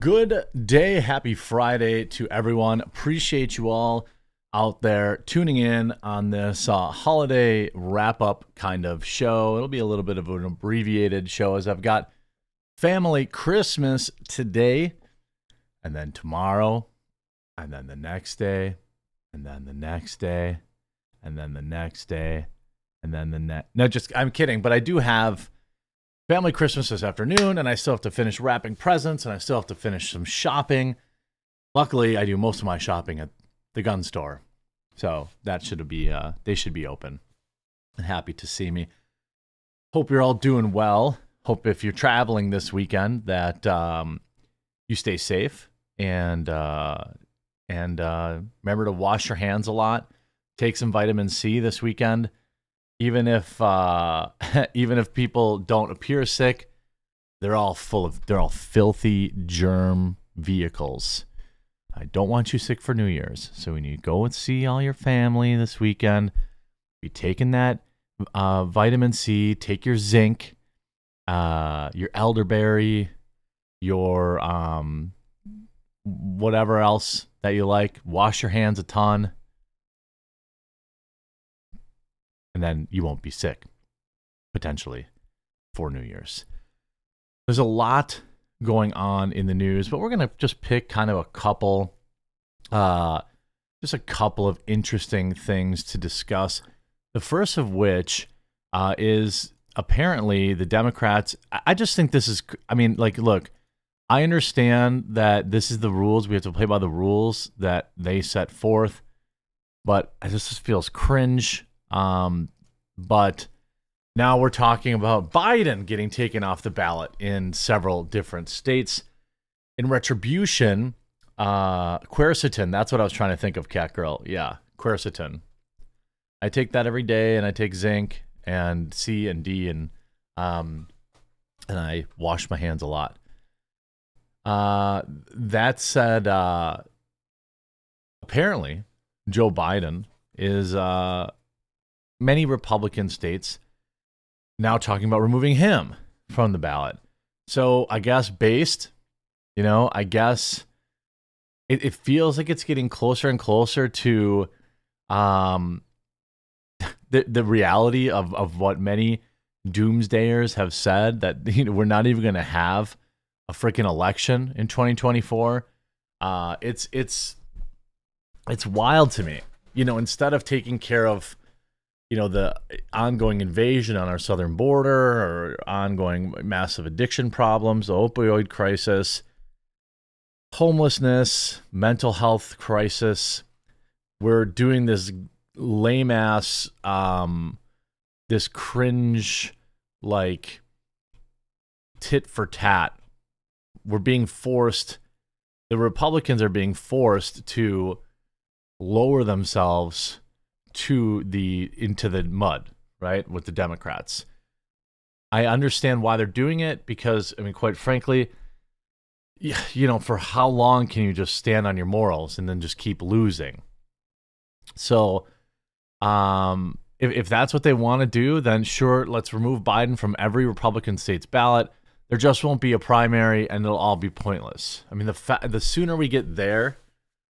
Good day. Happy Friday to everyone. Appreciate you all out there tuning in on this uh, holiday wrap up kind of show. It'll be a little bit of an abbreviated show as I've got family Christmas today, and then tomorrow, and then the next day, and then the next day, and then the next day, and then the next. No, just I'm kidding, but I do have family Christmas this afternoon, and I still have to finish wrapping presents, and I still have to finish some shopping. Luckily, I do most of my shopping at the gun store, so that should be uh, they should be open and happy to see me. Hope you're all doing well. Hope if you're traveling this weekend that um, you stay safe and uh, and uh, remember to wash your hands a lot. Take some vitamin C this weekend. Even if uh, even if people don't appear sick, they're all full of they're all filthy germ vehicles. I don't want you sick for New Year's. So when you go and see all your family this weekend, be taking that uh, vitamin C, take your zinc, uh, your elderberry, your um, whatever else that you like. Wash your hands a ton, and then you won't be sick potentially for New Year's. There's a lot going on in the news, but we're going to just pick kind of a couple uh just a couple of interesting things to discuss. The first of which uh, is apparently the Democrats. I just think this is, I mean, like, look, I understand that this is the rules. We have to play by the rules that they set forth, but it just feels cringe. Um, but now we're talking about Biden getting taken off the ballot in several different states. In retribution, uh, quercetin, that's what I was trying to think of, Cat Girl. Yeah, quercetin. I take that every day, and I take zinc and C and D, and um, and I wash my hands a lot. Uh, that said, uh, apparently Joe Biden is uh, many Republican states now talking about removing him from the ballot. So I guess based, you know, I guess it, it feels like it's getting closer and closer to um the the reality of of what many doomsdayers have said that you know we're not even going to have a freaking election in 2024 uh it's it's it's wild to me you know instead of taking care of you know the ongoing invasion on our southern border or ongoing massive addiction problems the opioid crisis homelessness, mental health crisis. We're doing this lame ass, um, this cringe, like tit for tat. We're being forced, the Republicans are being forced to lower themselves to the into the mud, right? With the Democrats. I understand why they're doing it because I mean quite frankly, you know, for how long can you just stand on your morals and then just keep losing? So, um, if, if that's what they want to do, then sure, let's remove Biden from every Republican state's ballot. There just won't be a primary, and it'll all be pointless. I mean, the the sooner we get there,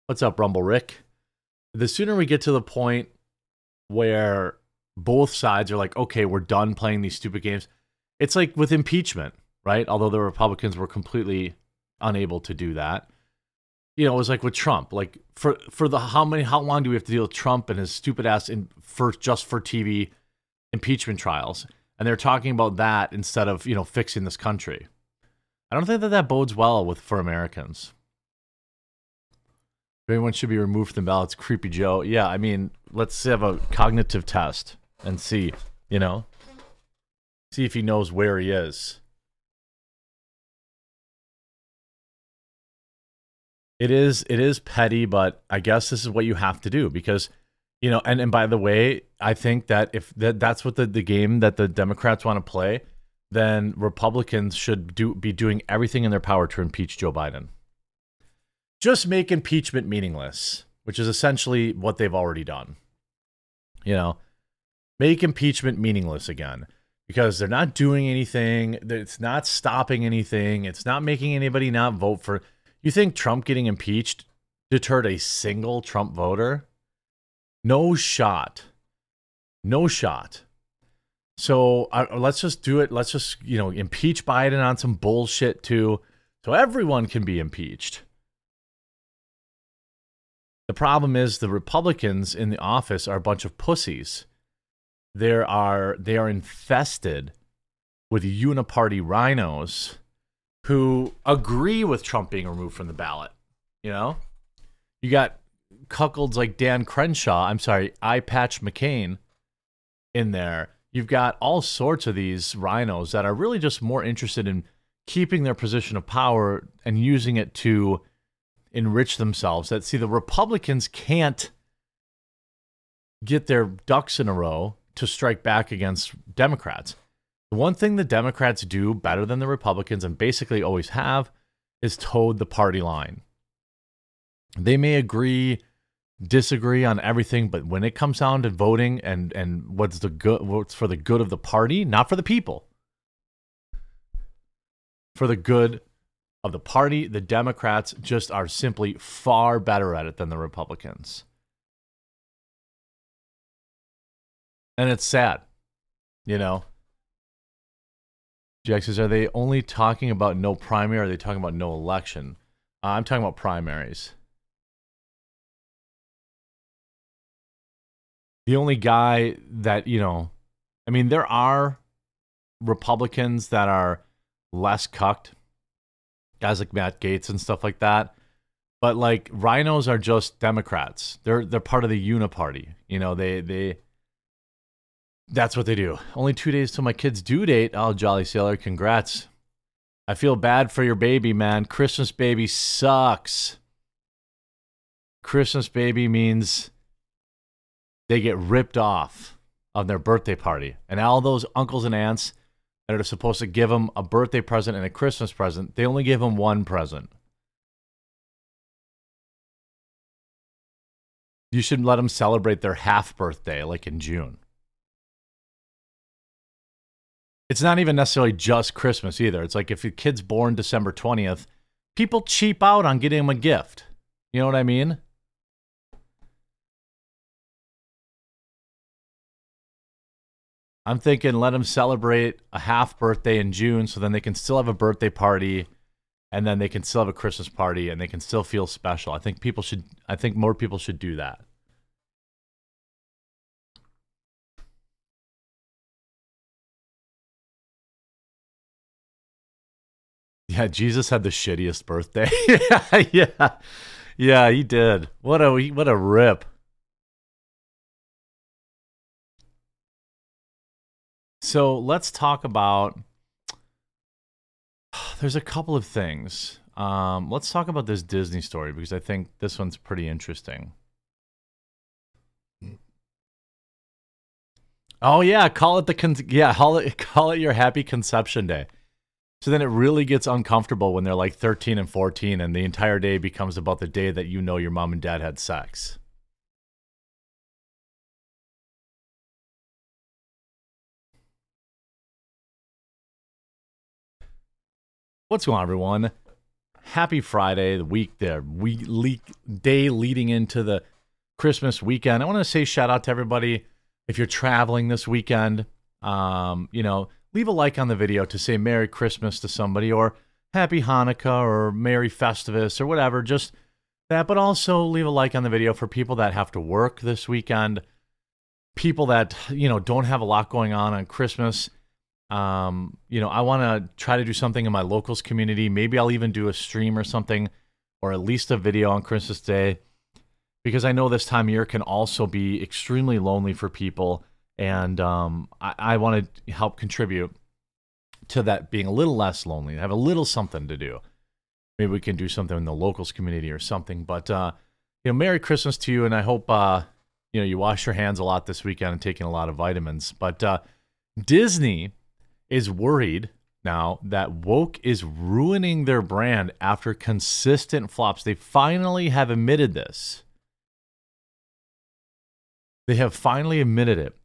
what's up, Rumble Rick? The sooner we get to the point where both sides are like, okay, we're done playing these stupid games. It's like with impeachment, right? Although the Republicans were completely unable to do that. You know, it was like with Trump. Like for for the how many how long do we have to deal with Trump and his stupid ass in for just for TV impeachment trials? And they're talking about that instead of you know fixing this country. I don't think that that bodes well with for Americans. Everyone should be removed from the ballots. Creepy Joe. Yeah, I mean, let's have a cognitive test and see. You know, see if he knows where he is. It is it is petty, but I guess this is what you have to do because you know, and and by the way, I think that if that that's what the, the game that the Democrats want to play, then Republicans should do be doing everything in their power to impeach Joe Biden. Just make impeachment meaningless, which is essentially what they've already done. You know, make impeachment meaningless again because they're not doing anything. It's not stopping anything. It's not making anybody not vote for You think Trump getting impeached deterred a single Trump voter? No shot. No shot. So uh, let's just do it. Let's just, you know, impeach Biden on some bullshit too, so everyone can be impeached. The problem is the Republicans in the office are a bunch of pussies. There are they are infested with uniparty rhinos who agree with Trump being removed from the ballot. You know, you got cuckolds like Dan Crenshaw. I'm sorry, Eye Patch McCain in there. You've got all sorts of these rhinos that are really just more interested in keeping their position of power and using it to enrich themselves. That see, the Republicans can't get their ducks in a row to strike back against Democrats. The one thing the Democrats do better than the Republicans and basically always have is toed the party line. They may agree, disagree on everything, but when it comes down to voting and and what's the good what's for the good of the party, not for the people. For the good of the party, the Democrats just are simply far better at it than the Republicans. And it's sad, you know. Jack says, are they only talking about no primary are they talking about no election? Uh, I'm talking about primaries. The only guy that, you know, I mean, there are Republicans that are less cucked, guys like Matt Gaetz and stuff like that. But like rhinos are just Democrats. They're they're part of the Uniparty. You know, they they that's what they do. Only two days till my kid's due date. Oh, Jolly Sailor, congrats. I feel bad for your baby, man. Christmas baby sucks. Christmas baby means they get ripped off on their birthday party. And all those uncles and aunts that are supposed to give them a birthday present and a Christmas present, they only give them one present. You should let them celebrate their half birthday, like in June. It's not even necessarily just Christmas either. It's like if your kid's born December 20th, people cheap out on getting him a gift. You know what I mean? I'm thinking let them celebrate a half birthday in June so then they can still have a birthday party and then they can still have a Christmas party and they can still feel special. I think people should I think more people should do that. Yeah, Jesus had the shittiest birthday. yeah, yeah, he did. What a what a rip. So let's talk about. There's a couple of things. Um, let's talk about this Disney story because I think this one's pretty interesting. Oh yeah, call it the con- yeah, call it call it your happy conception day. So then it really gets uncomfortable when they're like 13 and 14 and the entire day becomes about the day that you know your mom and dad had sex. What's going on, everyone? Happy Friday, the week, the week, le- day leading into the Christmas weekend. I want to say shout out to everybody. If you're traveling this weekend, um, you know, leave a like on the video to say Merry Christmas to somebody or Happy Hanukkah or Merry Festivus or whatever. Just that, but also leave a like on the video for people that have to work this weekend, people that, you know, don't have a lot going on on Christmas. Um, you know, I want to try to do something in my locals community. Maybe I'll even do a stream or something, or at least a video on Christmas Day, because I know this time of year can also be extremely lonely for people and um, I, I want to help contribute to that being a little less lonely, have a little something to do. Maybe we can do something in the locals community or something. But uh, you know, Merry Christmas to you, and I hope uh, you know you wash your hands a lot this weekend and taking a lot of vitamins. But uh, Disney is worried now that woke is ruining their brand after consistent flops. They finally have admitted this. They have finally admitted it.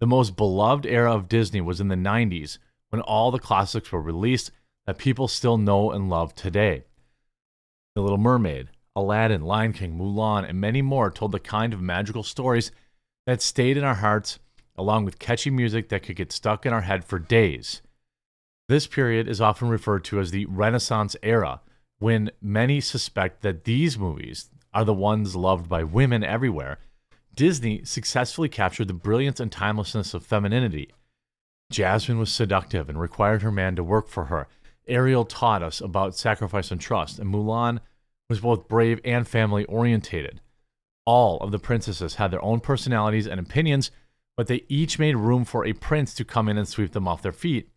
The most beloved era of Disney was in the 90s when all the classics were released that people still know and love today. The Little Mermaid, Aladdin, Lion King, Mulan, and many more told the kind of magical stories that stayed in our hearts, along with catchy music that could get stuck in our head for days. This period is often referred to as the Renaissance era, when many suspect that these movies are the ones loved by women everywhere. Disney successfully captured the brilliance and timelessness of femininity. Jasmine was seductive and required her man to work for her. Ariel taught us about sacrifice and trust, and Mulan was both brave and family orientated. All of the princesses had their own personalities and opinions, but they each made room for a prince to come in and sweep them off their feet.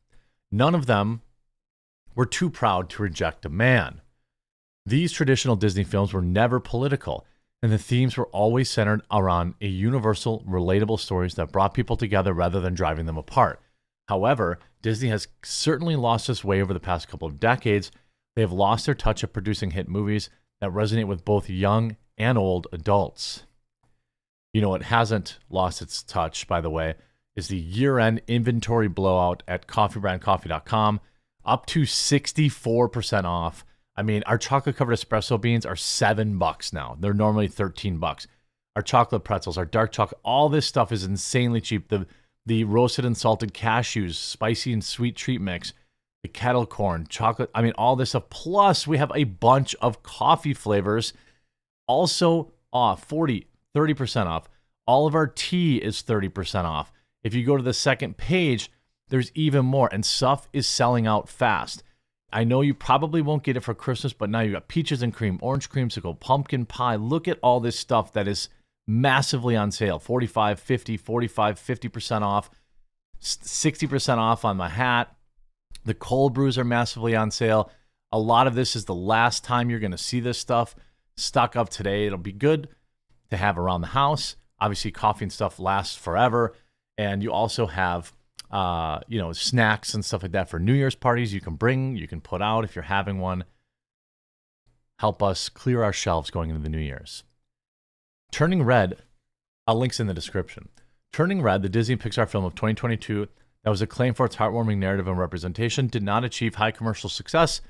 None of them were too proud to reject a man. These traditional Disney films were never political, and the themes were always centered around a universal, relatable stories that brought people together rather than driving them apart. However, Disney has certainly lost its way over the past couple of decades. They have lost their touch of producing hit movies that resonate with both young and old adults. You know, it hasn't lost its touch, by the way, is the year end inventory blowout at coffeebrandcoffee.com, up to 64% off. I mean, our chocolate covered espresso beans are seven bucks now. They're normally 13 bucks. Our chocolate pretzels, our dark chocolate, all this stuff is insanely cheap. The the roasted and salted cashews, spicy and sweet treat mix, the kettle corn, chocolate. I mean, all this stuff. Plus, we have a bunch of coffee flavors also off 40, 30% off. All of our tea is 30% off. If you go to the second page, there's even more, and stuff is selling out fast. I know you probably won't get it for Christmas, but now you got peaches and cream, orange creamsicle, pumpkin pie. Look at all this stuff that is massively on sale 45, 50, 45, 50% off, 60% off on my hat. The cold brews are massively on sale. A lot of this is the last time you're going to see this stuff stock up today. It'll be good to have around the house. Obviously, coffee and stuff lasts forever. And you also have, uh, you know, snacks and stuff like that for New Year's parties you can bring, you can put out if you're having one. Help us clear our shelves going into the New Year's. Turning Red, I'll links in the description. Turning Red, the Disney Pixar film of 2022 that was acclaimed for its heartwarming narrative and representation, did not achieve high commercial success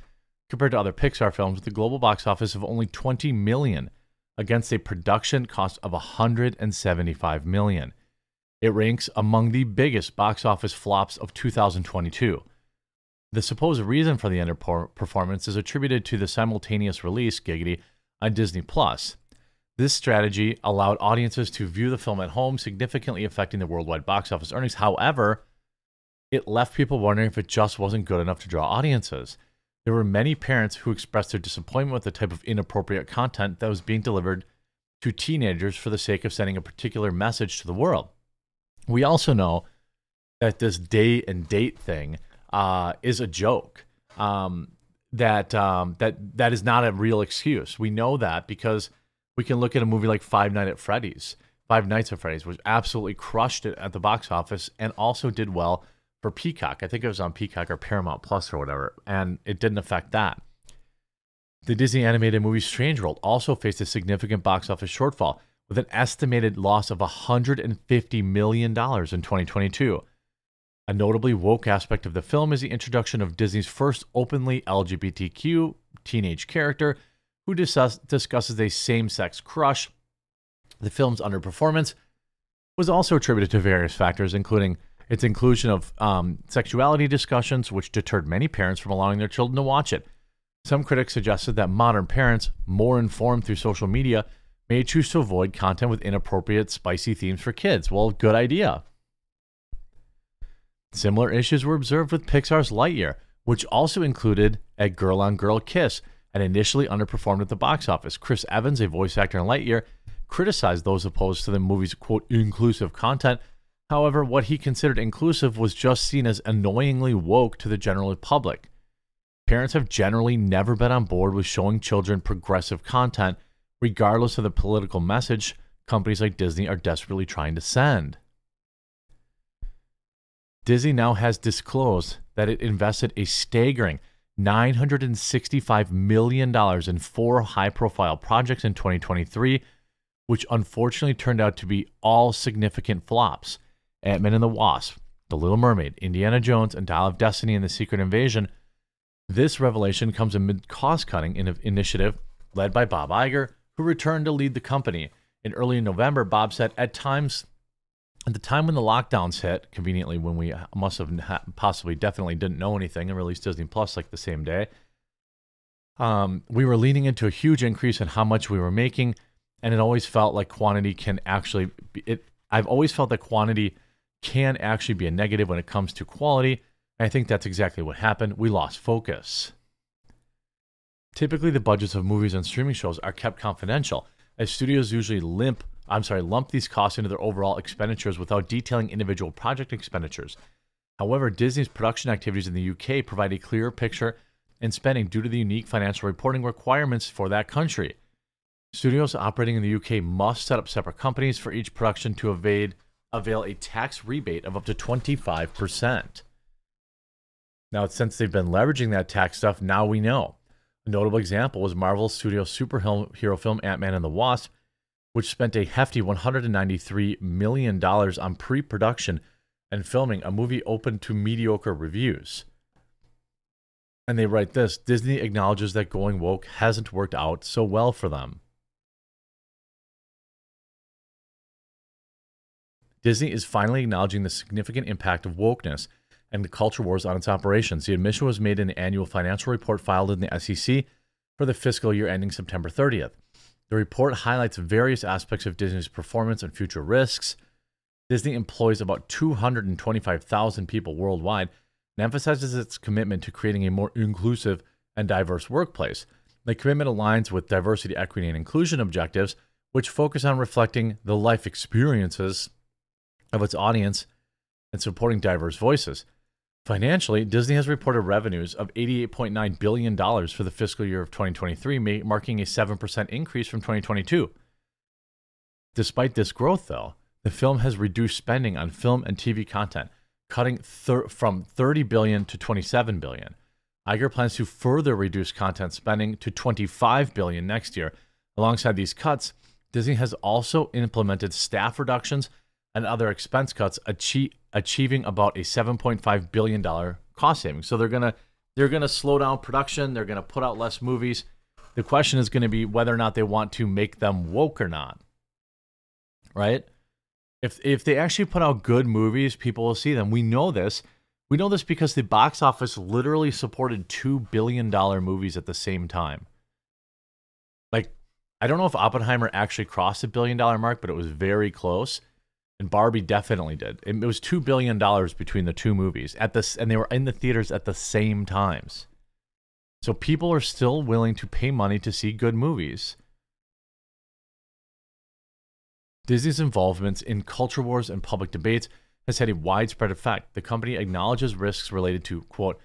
compared to other Pixar films with a global box office of only 20 million against a production cost of 175 million. It ranks among the biggest box office flops of 2022. The supposed reason for the underperformance is attributed to the simultaneous release giggity on Disney Plus. This strategy allowed audiences to view the film at home, significantly affecting the worldwide box office earnings. However, it left people wondering if it just wasn't good enough to draw audiences. There were many parents who expressed their disappointment with the type of inappropriate content that was being delivered to teenagers for the sake of sending a particular message to the world. We also know that this day and date thing uh, is a joke. Um, that um, that that is not a real excuse. We know that because we can look at a movie like Five Nights at Freddy's. Five Nights at Freddy's, which absolutely crushed it at the box office and also did well for Peacock. I think it was on Peacock or Paramount Plus or whatever, and it didn't affect that. The Disney animated movie Strange World also faced a significant box office shortfall with an estimated loss of $150 million in 2022. A notably woke aspect of the film is the introduction of Disney's first openly LGBTQ teenage character who discuss, discusses a same sex crush. The film's underperformance was also attributed to various factors, including its inclusion of um, sexuality discussions, which deterred many parents from allowing their children to watch it. Some critics suggested that modern parents, more informed through social media, may choose to avoid content with inappropriate, spicy themes for kids. Well, good idea. Similar issues were observed with Pixar's Lightyear, which also included a girl on girl kiss and initially underperformed at the box office. Chris Evans, a voice actor in Lightyear, criticized those opposed to the movie's quote inclusive content However, what he considered inclusive was just seen as annoyingly woke to the general public. Parents have generally never been on board with showing children progressive content, regardless of the political message companies like Disney are desperately trying to send. Disney now has disclosed that it invested a staggering $965 million in four high profile projects in 2023, which unfortunately turned out to be all significant flops. Ant Man and the Wasp, The Little Mermaid, Indiana Jones, and Dial of Destiny and the Secret Invasion. This revelation comes amid cost cutting in initiative led by Bob Iger, who returned to lead the company. In early November, Bob said, At times, at the time when the lockdowns hit, conveniently when we must have possibly definitely didn't know anything and released Disney Plus like the same day, um, we were leaning into a huge increase in how much we were making, and it always felt like quantity can actually be, it. I've always felt that quantity can actually be a negative when it comes to quality. I think that's exactly what happened. We lost focus. Typically, the budgets of movies and streaming shows are kept confidential, as studios usually limp I'm sorry, lump these costs into their overall expenditures without detailing individual project expenditures. However, Disney's production activities in the UK provide a clearer picture in spending due to the unique financial reporting requirements for that country. Studios operating in the UK must set up separate companies for each production to evade, avail a tax rebate of up to 25%. Now, since they've been leveraging that tax stuff, now we know. A notable example was Marvel studio superhero film Ant Man and the Wasp, which spent a hefty $193 million on pre production and filming a movie open to mediocre reviews. And they write this Disney acknowledges that going woke hasn't worked out so well for them. Disney is finally acknowledging the significant impact of wokeness and the culture wars on its operations. The admission was made in the annual financial report filed in the SEC for the fiscal year ending September 30th. The report highlights various aspects of Disney's performance and future risks. Disney employs about 225,000 people worldwide and emphasizes its commitment to creating a more inclusive and diverse workplace. The commitment aligns with diversity, equity, and inclusion objectives, which focus on reflecting the life experiences of its audience and supporting diverse voices. Financially, Disney has reported revenues of $88.9 billion for the fiscal year of 2023, marking a 7% increase from 2022. Despite this growth, though, the film has reduced spending on film and TV content, cutting thir- from 30 billion to 27 billion. Iger plans to further reduce content spending to 25 billion next year. Alongside these cuts, Disney has also implemented staff reductions and other expense cuts, achieve, achieving about a 7.5 billion dollar cost savings. So they're gonna they're gonna slow down production. They're gonna put out less movies. The question is going to be whether or not they want to make them woke or not. Right? If if they actually put out good movies, people will see them. We know this. We know this because the box office literally supported two billion dollar movies at the same time. Like, I don't know if Oppenheimer actually crossed the billion dollar mark, but it was very close and Barbie definitely did. It was two billion dollars between the two movies at this, and they were in the theaters at the same times. So people are still willing to pay money to see good movies. Disney's involvement in culture wars and public debates has had a widespread effect. The company acknowledges risks related to quote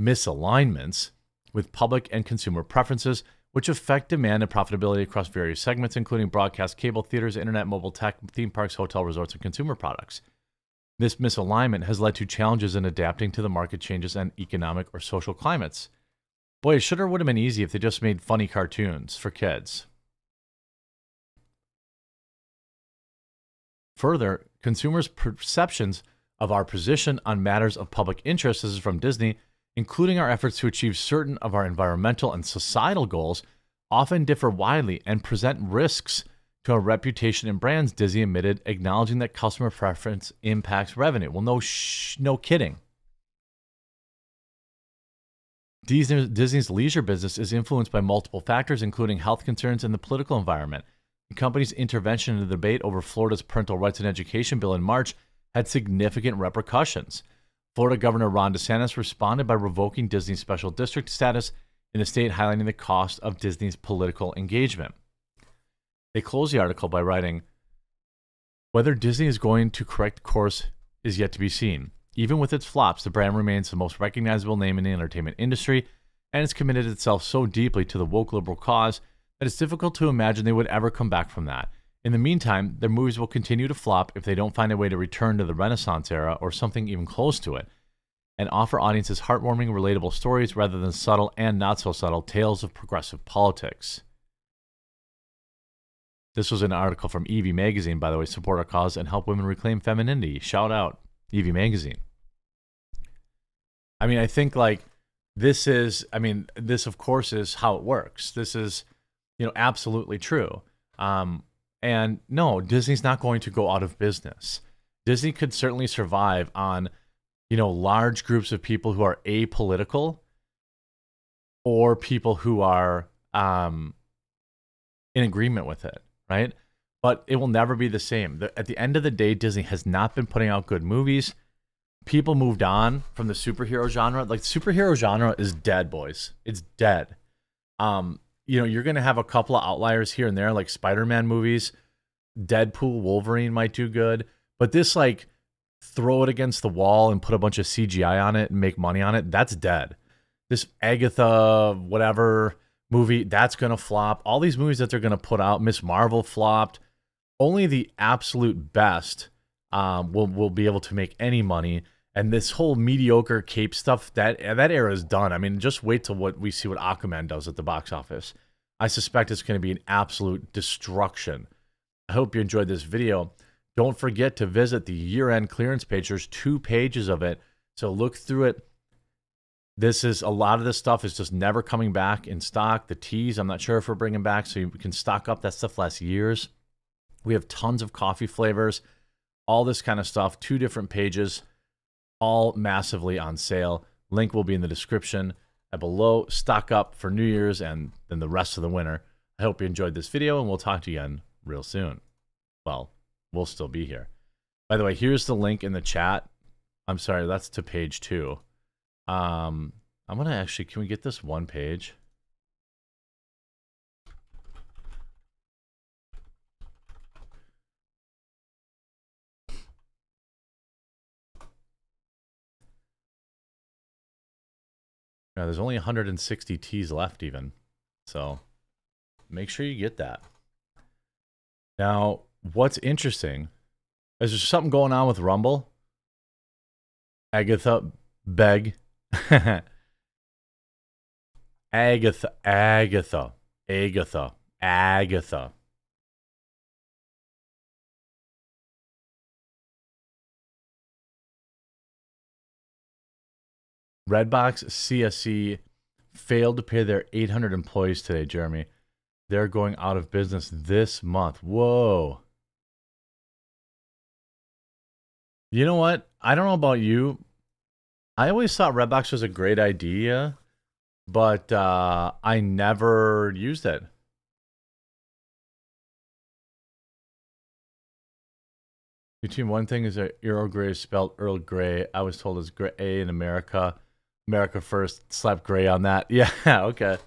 misalignments with public and consumer preferences which affect demand and profitability across various segments, including broadcast, cable, theaters, internet, mobile tech, theme parks, hotel resorts, and consumer products. This misalignment has led to challenges in adapting to the market changes and economic or social climates. Boy, it should or would have been easy if they just made funny cartoons for kids. Further, consumers' perceptions of our position on matters of public interest, this is from Disney, including our efforts to achieve certain of our environmental and societal goals, often differ widely and present risks to our reputation and brands, Disney admitted, acknowledging that customer preference impacts revenue. Well, no, sh- no kidding. Disney, Disney's leisure business is influenced by multiple factors, including health concerns and the political environment. The company's intervention in the debate over Florida's parental rights and education bill in March had significant repercussions. Florida Governor Ron DeSantis responded by revoking Disney's special district status in the state, highlighting the cost of Disney's political engagement. They close the article by writing Whether Disney is going to correct course is yet to be seen. Even with its flops, the brand remains the most recognizable name in the entertainment industry and has committed itself so deeply to the woke liberal cause that it's difficult to imagine they would ever come back from that. In the meantime, their movies will continue to flop if they don't find a way to return to the Renaissance era or something even close to it, and offer audiences heartwarming, relatable stories rather than subtle and not so subtle tales of progressive politics. This was an article from Evie Magazine, by the way. Support our cause and help women reclaim femininity. Shout out, Evie Magazine. I mean, I think like this is, I mean, this of course is how it works. This is you know, absolutely true. Um, and no, Disney's not going to go out of business. Disney could certainly survive on, you know, large groups of people who are apolitical or people who are um, in agreement with it, right? But it will never be the same. The, at the end of the day, Disney has not been putting out good movies. People moved on from the superhero genre. Like superhero genre is dead, boys. It's dead. Um, you know, you're gonna have a couple of outliers here and there, like Spider-Man movies. Deadpool, Wolverine might do good, but this like throw it against the wall and put a bunch of CGI on it and make money on it, that's dead. This Agatha, whatever movie, that's gonna flop. All these movies that they're gonna put out, Miss Marvel flopped. Only the absolute best um, will will be able to make any money. And this whole mediocre cape stuff that that era is done. I mean, just wait till what we see what Aquaman does at the box office. I suspect it's going to be an absolute destruction. I hope you enjoyed this video. Don't forget to visit the year-end clearance page. There's two pages of it, so look through it. This is a lot of this stuff is just never coming back in stock. The teas, I'm not sure if we're bringing back, so you can stock up. That stuff lasts years. We have tons of coffee flavors, all this kind of stuff. Two different pages all massively on sale. Link will be in the description below. Stock up for New Year's and then the rest of the winter. I hope you enjoyed this video, and we'll talk to you again real soon. Well, we'll still be here. By the way, here's the link in the chat. I'm sorry, that's to page two. Um, I'm gonna actually, can we get this one page? Yeah, there's only 160 T's left even. So make sure you get that. Now, what's interesting is there something going on with Rumble? Agatha Beg. Agatha, Agatha, Agatha, Agatha. Redbox CSC failed to pay their 800 employees today, Jeremy. They're going out of business this month. Whoa. You know what? I don't know about you. I always thought Redbox was a great idea, but uh, I never used it. Between one thing is that Earl Grey is spelled Earl Grey. I was told it's Grey in America. America first. Slap gray on that. Yeah, okay.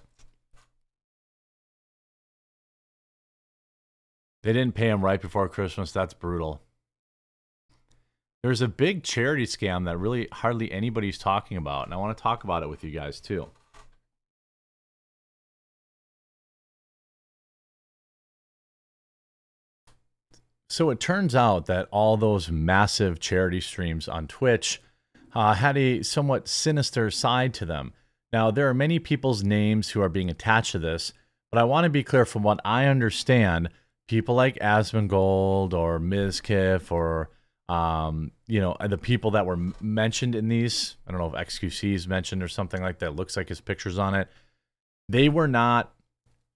They didn't pay him right before Christmas. That's brutal. There's a big charity scam that really hardly anybody's talking about, and I want to talk about it with you guys too. So it turns out that all those massive charity streams on Twitch uh, had a somewhat sinister side to them. Now, there are many people's names who are being attached to this, but I want to be clear from what I understand, people like Asmongold or Mizkif or um, you know, the people that were mentioned in these, I don't know if XQC is mentioned or something like that, looks like his picture's on it. They were not,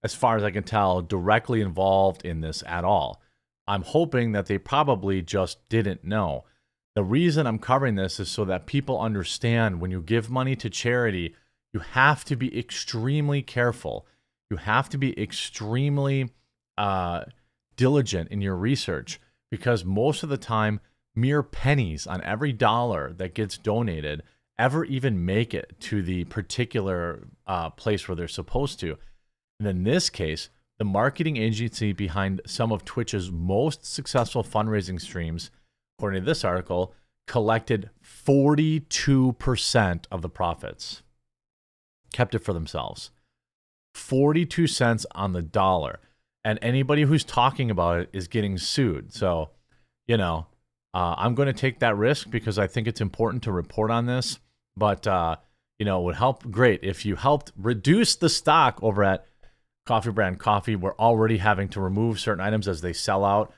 as far as I can tell, directly involved in this at all. I'm hoping that they probably just didn't know. The reason I'm covering this is so that people understand when you give money to charity, you have to be extremely careful. You have to be extremely uh, diligent in your research because most of the time, mere pennies on every dollar that gets donated ever even make it to the particular uh, place where they're supposed to. And in this case, the marketing agency behind some of Twitch's most successful fundraising streams according to this article, collected 42% of the profits, kept it for themselves. 42 cents on the dollar. And anybody who's talking about it is getting sued. So, you know, uh, I'm going to take that risk because I think it's important to report on this. But, uh, you know, it would help great if you helped reduce the stock over at Coffee Brand Coffee. We're already having to remove certain items as they sell out.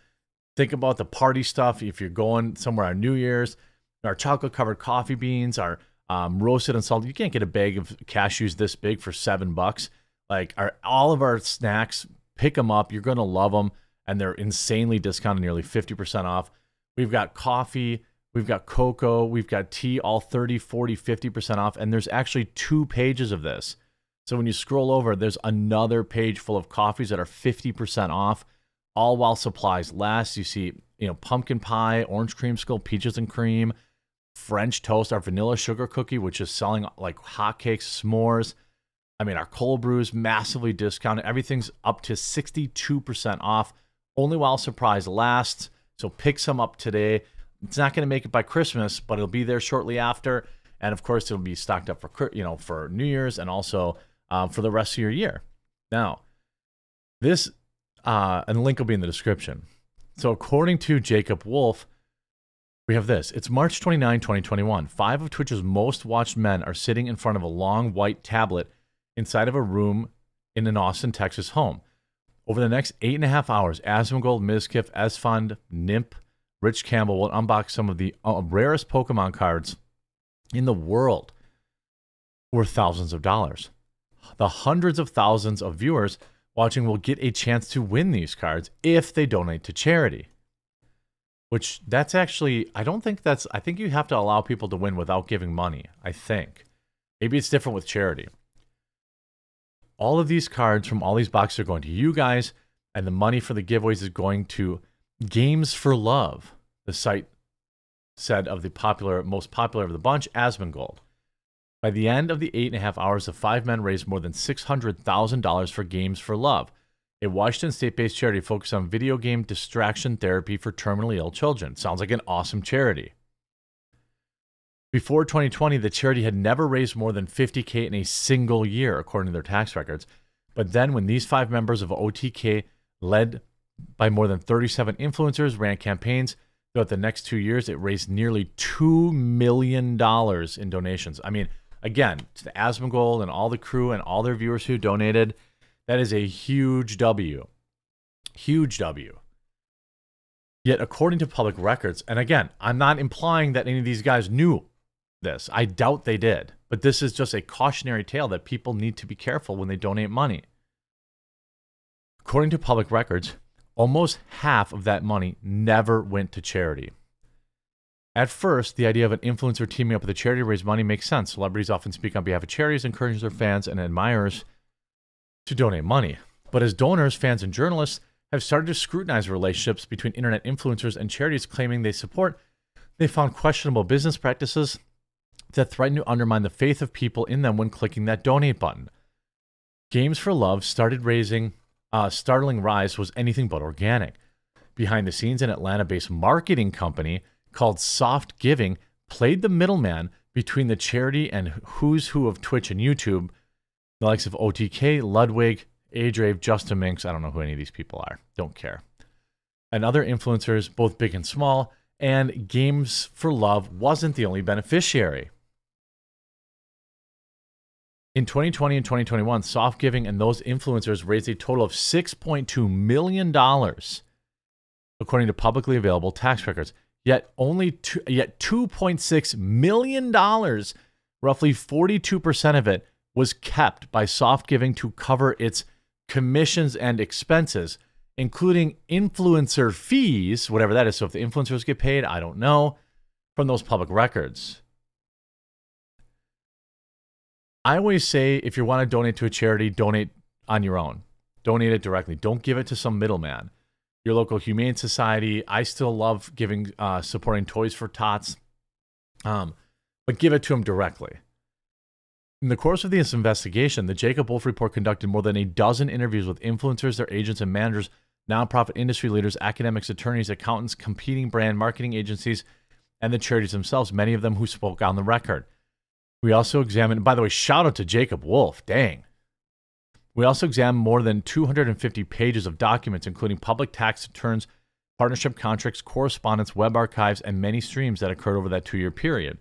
Think about the party stuff. If you're going somewhere on New Year's, our chocolate covered coffee beans, our um, roasted and salted. You can't get a bag of cashews this big for seven bucks. Like our all of our snacks, pick them up. You're gonna love them, and they're insanely discounted, nearly 50% off. We've got coffee, we've got cocoa, we've got tea, all 30, 40, 50% off. And there's actually two pages of this. So when you scroll over, there's another page full of coffees that are 50% off, all while supplies last. You see, you know, pumpkin pie, orange cream creamsicle, peaches and cream, French toast, our vanilla sugar cookie, which is selling like hotcakes, s'mores. I mean, our cold brews massively discounted. Everything's up to 62% off, only while surprise lasts. So pick some up today. It's not going to make it by Christmas, but it'll be there shortly after. And of course, it'll be stocked up for you know for New Year's and also um, for the rest of your year. Now, this uh, and the link will be in the description. So according to Jacob Wolf, we have this. It's March 29, 2021. Five of Twitch's most watched men are sitting in front of a long white tablet inside of a room in an Austin, Texas home. Over the next eight and a half hours, Asmongold, Mizkif, Esfand, Nimp, Rich Campbell will unbox some of the uh, rarest Pokemon cards in the world worth thousands of dollars. The hundreds of thousands of viewers watching will get a chance to win these cards if they donate to charity. Which that's actually, I don't think that's, I think you have to allow people to win without giving money. I think. Maybe it's different with charity. All of these cards from all these boxes are going to you guys, and the money for the giveaways is going to Games for Love, the site said of the popular, most popular of the bunch, Asmongold. By the end of the eight and a half hours, the five men raised more than $600,000 for Games for Love, a Washington state based charity focused on video game distraction therapy for terminally ill children. Sounds like an awesome charity. Before 2020, the charity had never raised more than 50K in a single year, according to their tax records. But then, when these five members of OTK, led by more than 37 influencers, ran campaigns throughout the next two years, it raised nearly $2 million in donations. I mean, again, to the Asmongold and all the crew and all their viewers who donated, that is a huge W. Huge W. Yet, according to public records, and again, I'm not implying that any of these guys knew this. I doubt they did. But this is just a cautionary tale that people need to be careful when they donate money. According to public records, almost half of that money never went to charity. At first, the idea of an influencer teaming up with a charity to raise money makes sense. Celebrities often speak on behalf of charities, encouraging their fans and admirers to donate money. But as donors, fans, and journalists have started to scrutinize relationships between internet influencers and charities claiming they support, they found questionable business practices that threaten to undermine the faith of people in them when clicking that donate button. Games for Love started raising uh, startling rise was anything but organic. Behind the scenes, an Atlanta based marketing company called Soft Giving played the middleman between the charity and who's who of Twitch and YouTube, the likes of OTK, Ludwig, Adrave, Justin Minks. I don't know who any of these people are. Don't care. And other influencers, both big and small, and Games for Love wasn't the only beneficiary. In 2020 and 2021, Soft Giving and those influencers raised a total of $6.2 million, according to publicly available tax records. Yet only two, yet 2.6 million dollars, roughly 42% of it, was kept by Soft Giving to cover its commissions and expenses, including influencer fees, whatever that is. So if the influencers get paid, I don't know, from those public records. I always say if you want to donate to a charity, donate on your own. Donate it directly. Don't give it to some middleman. Your local humane society. I still love giving, uh, supporting Toys for Tots, um, but give it to them directly. In the course of this investigation, the Jacob Wolf Report conducted more than a dozen interviews with influencers, their agents, and managers, nonprofit industry leaders, academics, attorneys, accountants, competing brand marketing agencies, and the charities themselves, many of them who spoke on the record. We also examined, by the way, shout out to Jacob Wolf. Dang. We also examined more than 250 pages of documents, including public tax returns, partnership contracts, correspondence, web archives, and many streams that occurred over that two year period.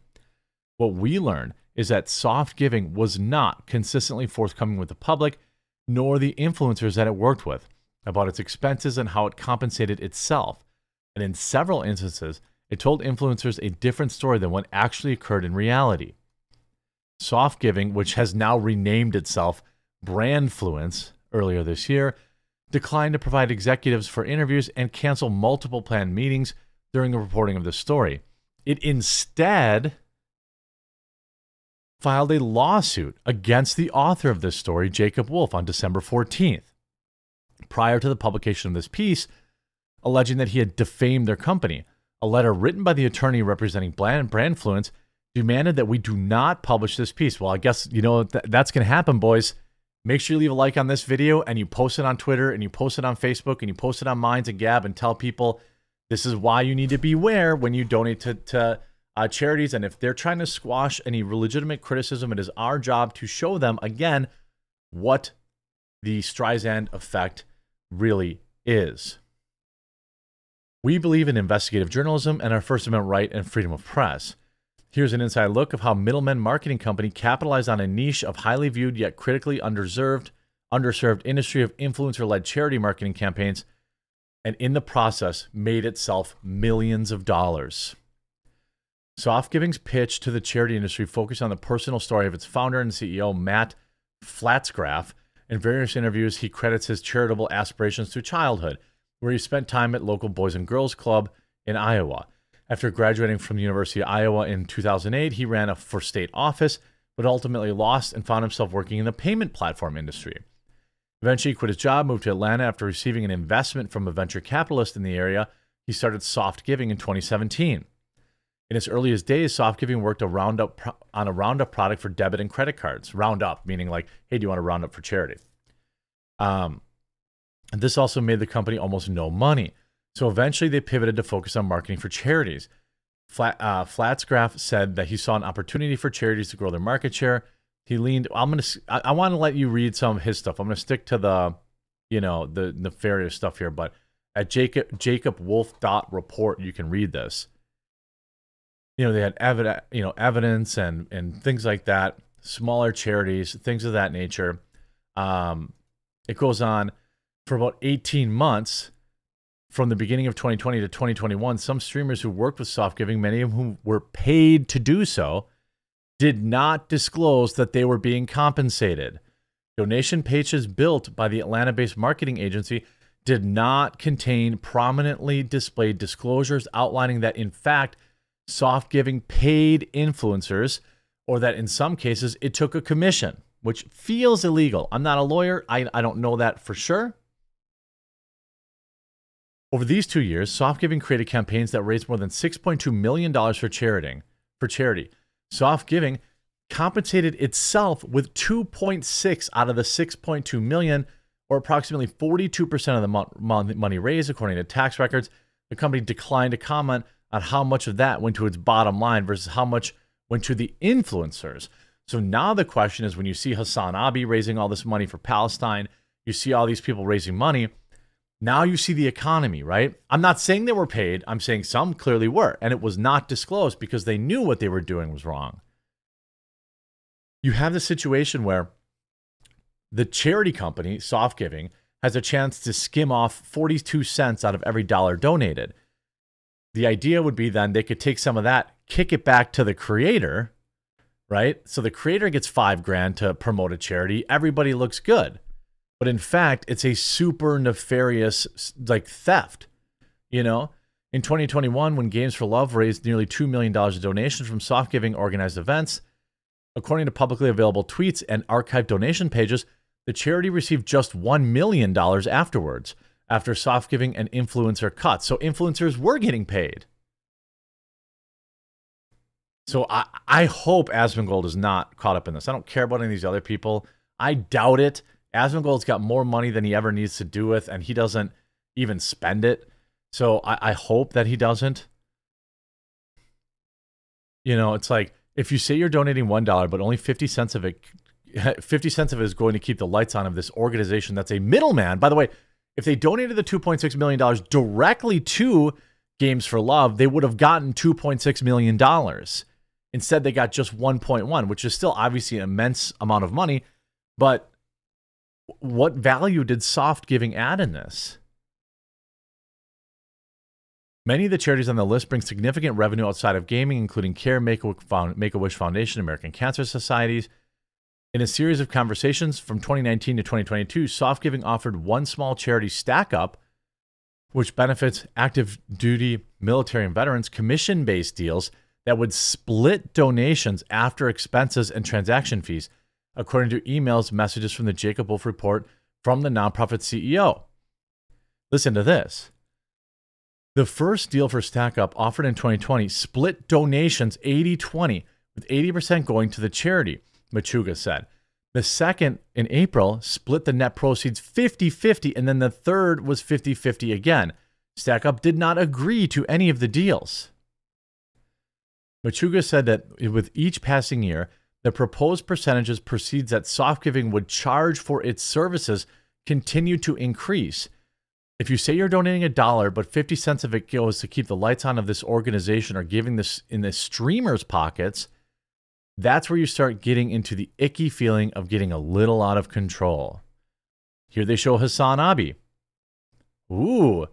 What we learned is that soft giving was not consistently forthcoming with the public, nor the influencers that it worked with, about its expenses and how it compensated itself. And in several instances, it told influencers a different story than what actually occurred in reality. Soft Giving, which has now renamed itself Brandfluence earlier this year declined to provide executives for interviews and cancel multiple planned meetings during the reporting of the story. It instead filed a lawsuit against the author of this story, Jacob Wolf, on December 14th. Prior to the publication of this piece, alleging that he had defamed their company. A letter written by the attorney representing Brand Brandfluence demanded that we do not publish this piece. Well, I guess, you know, th- that's going to happen, boys. Make sure you leave a like on this video and you post it on Twitter and you post it on Facebook and you post it on Minds and Gab and tell people this is why you need to beware when you donate to, to uh, charities. And if they're trying to squash any legitimate criticism, it is our job to show them again what the Streisand effect really is. We believe in investigative journalism and our First Amendment right and freedom of press. Here's an inside look of how Middlemen Marketing Company capitalized on a niche of highly viewed yet critically underserved, underserved industry of influencer-led charity marketing campaigns, and in the process made itself millions of dollars. Soft Giving's pitch to the charity industry focused on the personal story of its founder and CEO, Matt Pflanzgraf. In various interviews, he credits his charitable aspirations to childhood – where he spent time at local Boys and Girls Club in Iowa. After graduating from the University of Iowa in 2008, he ran for state office, but ultimately lost and found himself working in the payment platform industry. Eventually, he quit his job, moved to Atlanta after receiving an investment from a venture capitalist in the area. He started Soft Giving in 2017. In its earliest days, Soft Giving worked a roundup on a roundup product for debit and credit cards. Roundup meaning like, hey, do you want to round up for charity? Um, this also made the company almost no money. So eventually they pivoted to focus on marketing for charities. Flat, uh, Pflanzgraf said that he saw an opportunity for charities to grow their market share. He leaned. I'm gonna. I, I want to let you read some of his stuff. I'm gonna stick to the, you know, the nefarious stuff here. But at Jacob Jacob Wolf dot report, you can read this. You know, they had evidence, you know, evidence and and things like that. Smaller charities, things of that nature. Um, it goes on for about 18 months from the beginning of 2020 to 2021, some streamers who worked with soft giving, many of whom were paid to do so, did not disclose that they were being compensated. Donation pages built by the Atlanta based marketing agency did not contain prominently displayed disclosures outlining that, in fact, soft giving paid influencers, or that in some cases it took a commission, which feels illegal. I'm not a lawyer, I, I don't know that for sure. Over these two years, Soft Giving created campaigns that raised more than $6.2 million for charity. For charity, Soft Giving compensated itself with 2.6 out of the 6.2 million, or approximately 42% of the money raised, according to tax records. The company declined to comment on how much of that went to its bottom line versus how much went to the influencers. So now the question is when you see Hasan Abi raising all this money for Palestine, you see all these people raising money now you see the economy, right? I'm not saying they were paid. I'm saying some clearly were. And it was not disclosed because they knew what they were doing was wrong. You have the situation where the charity company, Soft Giving, has a chance to skim off 42 cents out of every dollar donated. The idea would be then they could take some of that, kick it back to the creator, right? So the creator gets five grand to promote a charity. Everybody looks good but in fact, it's a super nefarious like theft. You know, in 2021, when Games for Love raised nearly $2 million in donations from soft giving organized events, according to publicly available tweets and archived donation pages, the charity received just $1 million afterwards, after soft giving and influencer cuts. So influencers were getting paid. So I, I hope Asmongold is not caught up in this. I don't care about any of these other people. I doubt it. Asmongold's got more money than he ever needs to do with, and he doesn't even spend it. So I, I hope that he doesn't. You know, it's like if you say you're donating one dollar, but only fifty cents of it, fifty cents of it is going to keep the lights on of this organization that's a middleman. By the way, if they donated the two point six million dollars directly to Games for Love, they would have gotten two point six million dollars. Instead, they got just one point one, which is still obviously an immense amount of money, but what value did soft giving add in this? Many of the charities on the list bring significant revenue outside of gaming, including CARE, Make a Wish Foundation, American Cancer Societies. In a series of conversations from 2019 to 2022, Soft Giving offered one small charity StackUp, which benefits active duty military and veterans, commission based deals that would split donations after expenses and transaction fees, according to emails, messages from the Jacob Wolf report from the nonprofit CEO. Listen to this. The first deal for StackUp offered in 2020 split donations 80 20, with 80% going to the charity. Machuga said. The second in April split the net proceeds 50 50, and then the third was 50 50 again. StackUp did not agree to any of the deals. Machuga said that with each passing year, the proposed percentages proceeds that soft giving would charge for its services continue to increase. If you say you're donating a dollar, but 50 cents of it goes to keep the lights on of this organization or giving this in the streamer's pockets, that's where you start getting into the icky feeling of getting a little out of control. Here they show Hasan Abi. Ooh.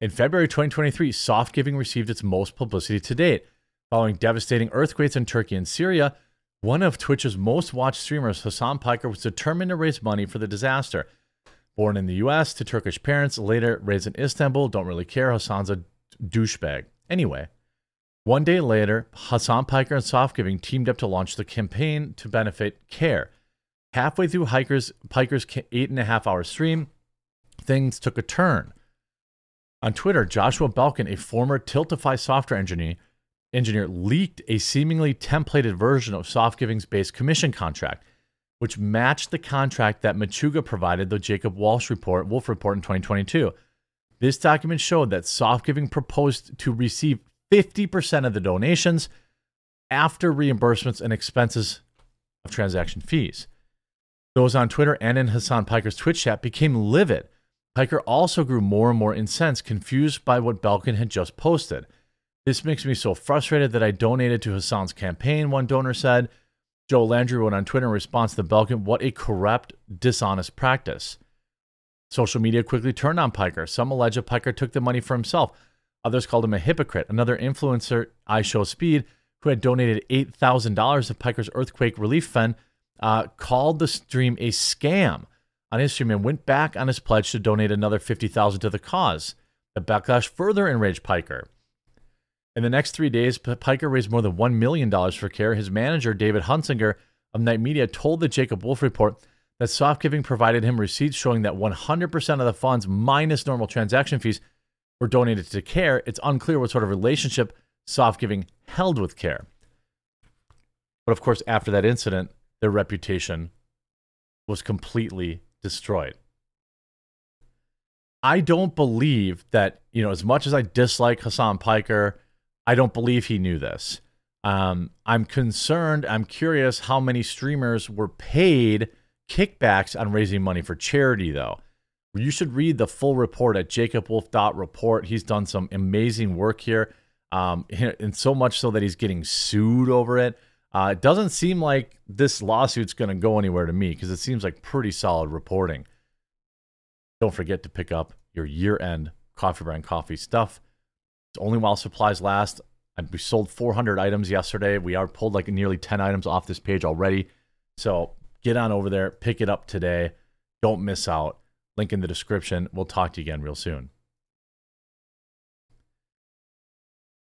In February 2023, Soft Giving received its most publicity to date. Following devastating earthquakes in Turkey and Syria, one of Twitch's most watched streamers, Hasan Piker, was determined to raise money for the disaster. Born in the US to Turkish parents, later raised in Istanbul, don't really care. Hasan's a douchebag. Anyway, one day later, Hasan Piker and Softgiving teamed up to launch the campaign to benefit CARE. Halfway through Hiker's, Piker's eight and a half hour stream, things took a turn. On Twitter, Joshua Belkin, a former Tiltify software engineer, engineer, leaked a seemingly templated version of Softgiving's base commission contract, which matched the contract that Machuga provided the Jacob Walsh report, Wolf report in 2022. This document showed that Softgiving proposed to receive 50% of the donations after reimbursements and expenses of transaction fees. Those on Twitter and in Hasan Piker's Twitch chat became livid. Piker also grew more and more incensed, confused by what Belkin had just posted. This makes me so frustrated that I donated to Hasan's campaign, one donor said. Joe Landry wrote on Twitter in response to Belkin, What a corrupt, dishonest practice. Social media quickly turned on Piker. Some allege Piker took the money for himself. Others called him a hypocrite. Another influencer, IShowSpeed, who had donated $8,000 to Piker's earthquake relief fund, uh, called the stream a scam on his stream and went back on his pledge to donate another $50,000 to the cause. The backlash further enraged Piker. In the next three days, Piker raised more than $1 million for care. His manager, David Hunsinger of Night Media, told the Jacob Wolf Report that Soft Giving provided him receipts showing that 100% of the funds, minus normal transaction fees, were donated to care, it's unclear what sort of relationship soft giving held with care. But of course, after that incident, their reputation was completely destroyed. I don't believe that, you know, as much as I dislike Hasan Piker, I don't believe he knew this. Um, I'm concerned, I'm curious how many streamers were paid kickbacks on raising money for charity, though. You should read the full report at jacobwolf.report. He's done some amazing work here, um, and so much so that he's getting sued over it. Uh, it doesn't seem like this lawsuit's going to go anywhere to me because it seems like pretty solid reporting. Don't forget to pick up your year end Coffee Brand Coffee stuff. Only while supplies last. We sold 400 items yesterday. We are pulled like nearly 10 items off this page already. So get on over there, pick it up today. Don't miss out. Link in the description. We'll talk to you again real soon.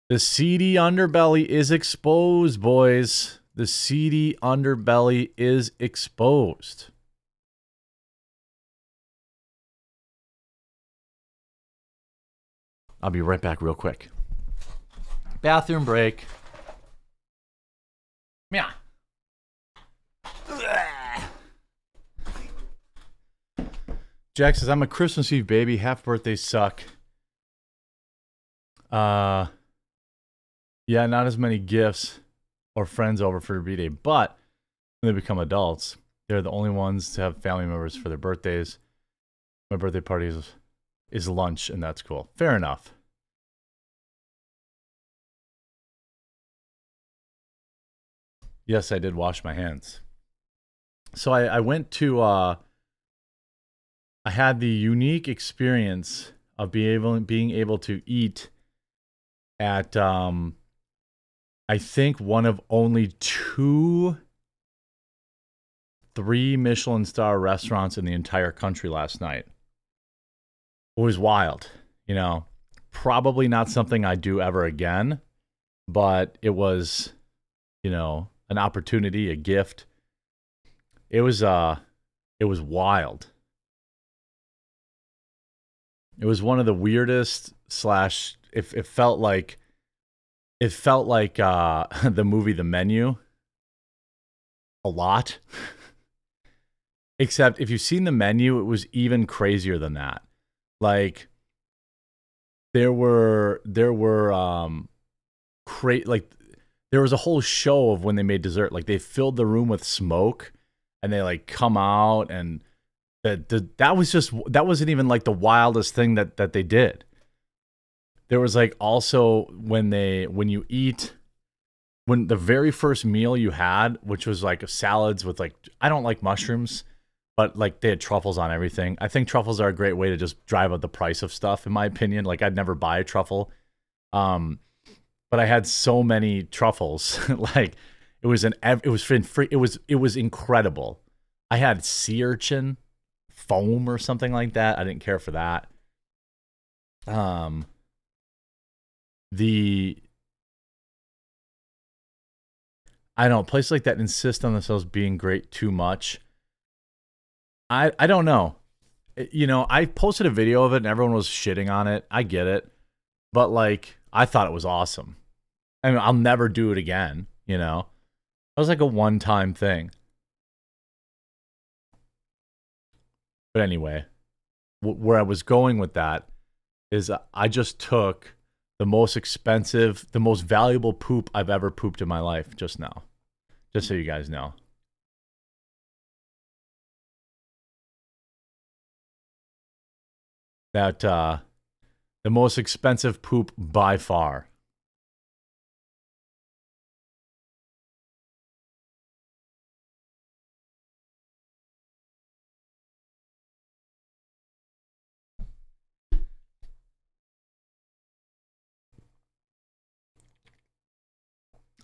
The seedy underbelly is exposed, boys. The seedy underbelly is exposed. I'll be right back real quick. Bathroom break. Yeah. Jack says, I'm a Christmas Eve baby. Half birthdays suck. Uh, yeah, not as many gifts or friends over for their birthday, but when they become adults, they're the only ones to have family members for their birthdays. My birthday party is, lunch, and that's cool. Fair enough. Yes, I did wash my hands. So I, I went to uh, I had the unique experience of being able being able to eat at um I think one of only two three Michelin star restaurants in the entire country last night. It was wild, you know. Probably not something I do ever again, but it was, you know, an opportunity, a gift. It was uh it was wild. It was one of the weirdest slash if it, it felt like it felt like uh the movie The Menu a lot. Except if you've seen the menu, it was even crazier than that. Like there were there were um cra- like there was a whole show of when they made dessert. Like they filled the room with smoke and they like come out and that that was just that wasn't even like the wildest thing that that they did. There was like also when they when you eat when the very first meal you had, which was like salads with like I don't like mushrooms, but like they had truffles on everything. I think truffles are a great way to just drive up the price of stuff, in my opinion. Like I'd never buy a truffle, um, but I had so many truffles, like it was an it was free. It was it was incredible. I had sea urchin foam or something like that. I didn't care for that. Um, the I don't know, places like that insist on themselves being great too much. I I don't know. Eh, you know, I posted a video of it and everyone was shitting on it. I get it. But like I thought it was awesome. I mean, I'll never do it again, you know. It was like a one-time thing. But anyway, where I was going with that is I just took the most expensive, the most valuable poop I've ever pooped in my life just now. Just so you guys know. That uh the most expensive poop by far.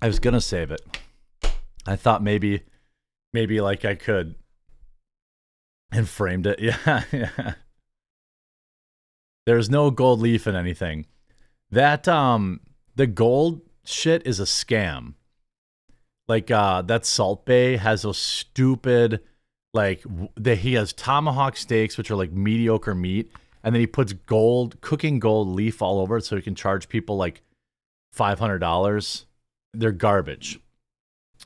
I was gonna save it. I thought maybe, maybe like I could, and framed it. Yeah, yeah. There's no gold leaf in anything. That um, the gold shit is a scam. Like uh, that Salt Bae has those stupid, like that he has tomahawk steaks which are like mediocre meat, and then he puts gold cooking gold leaf all over it so he can charge people like five hundred dollars. They're garbage.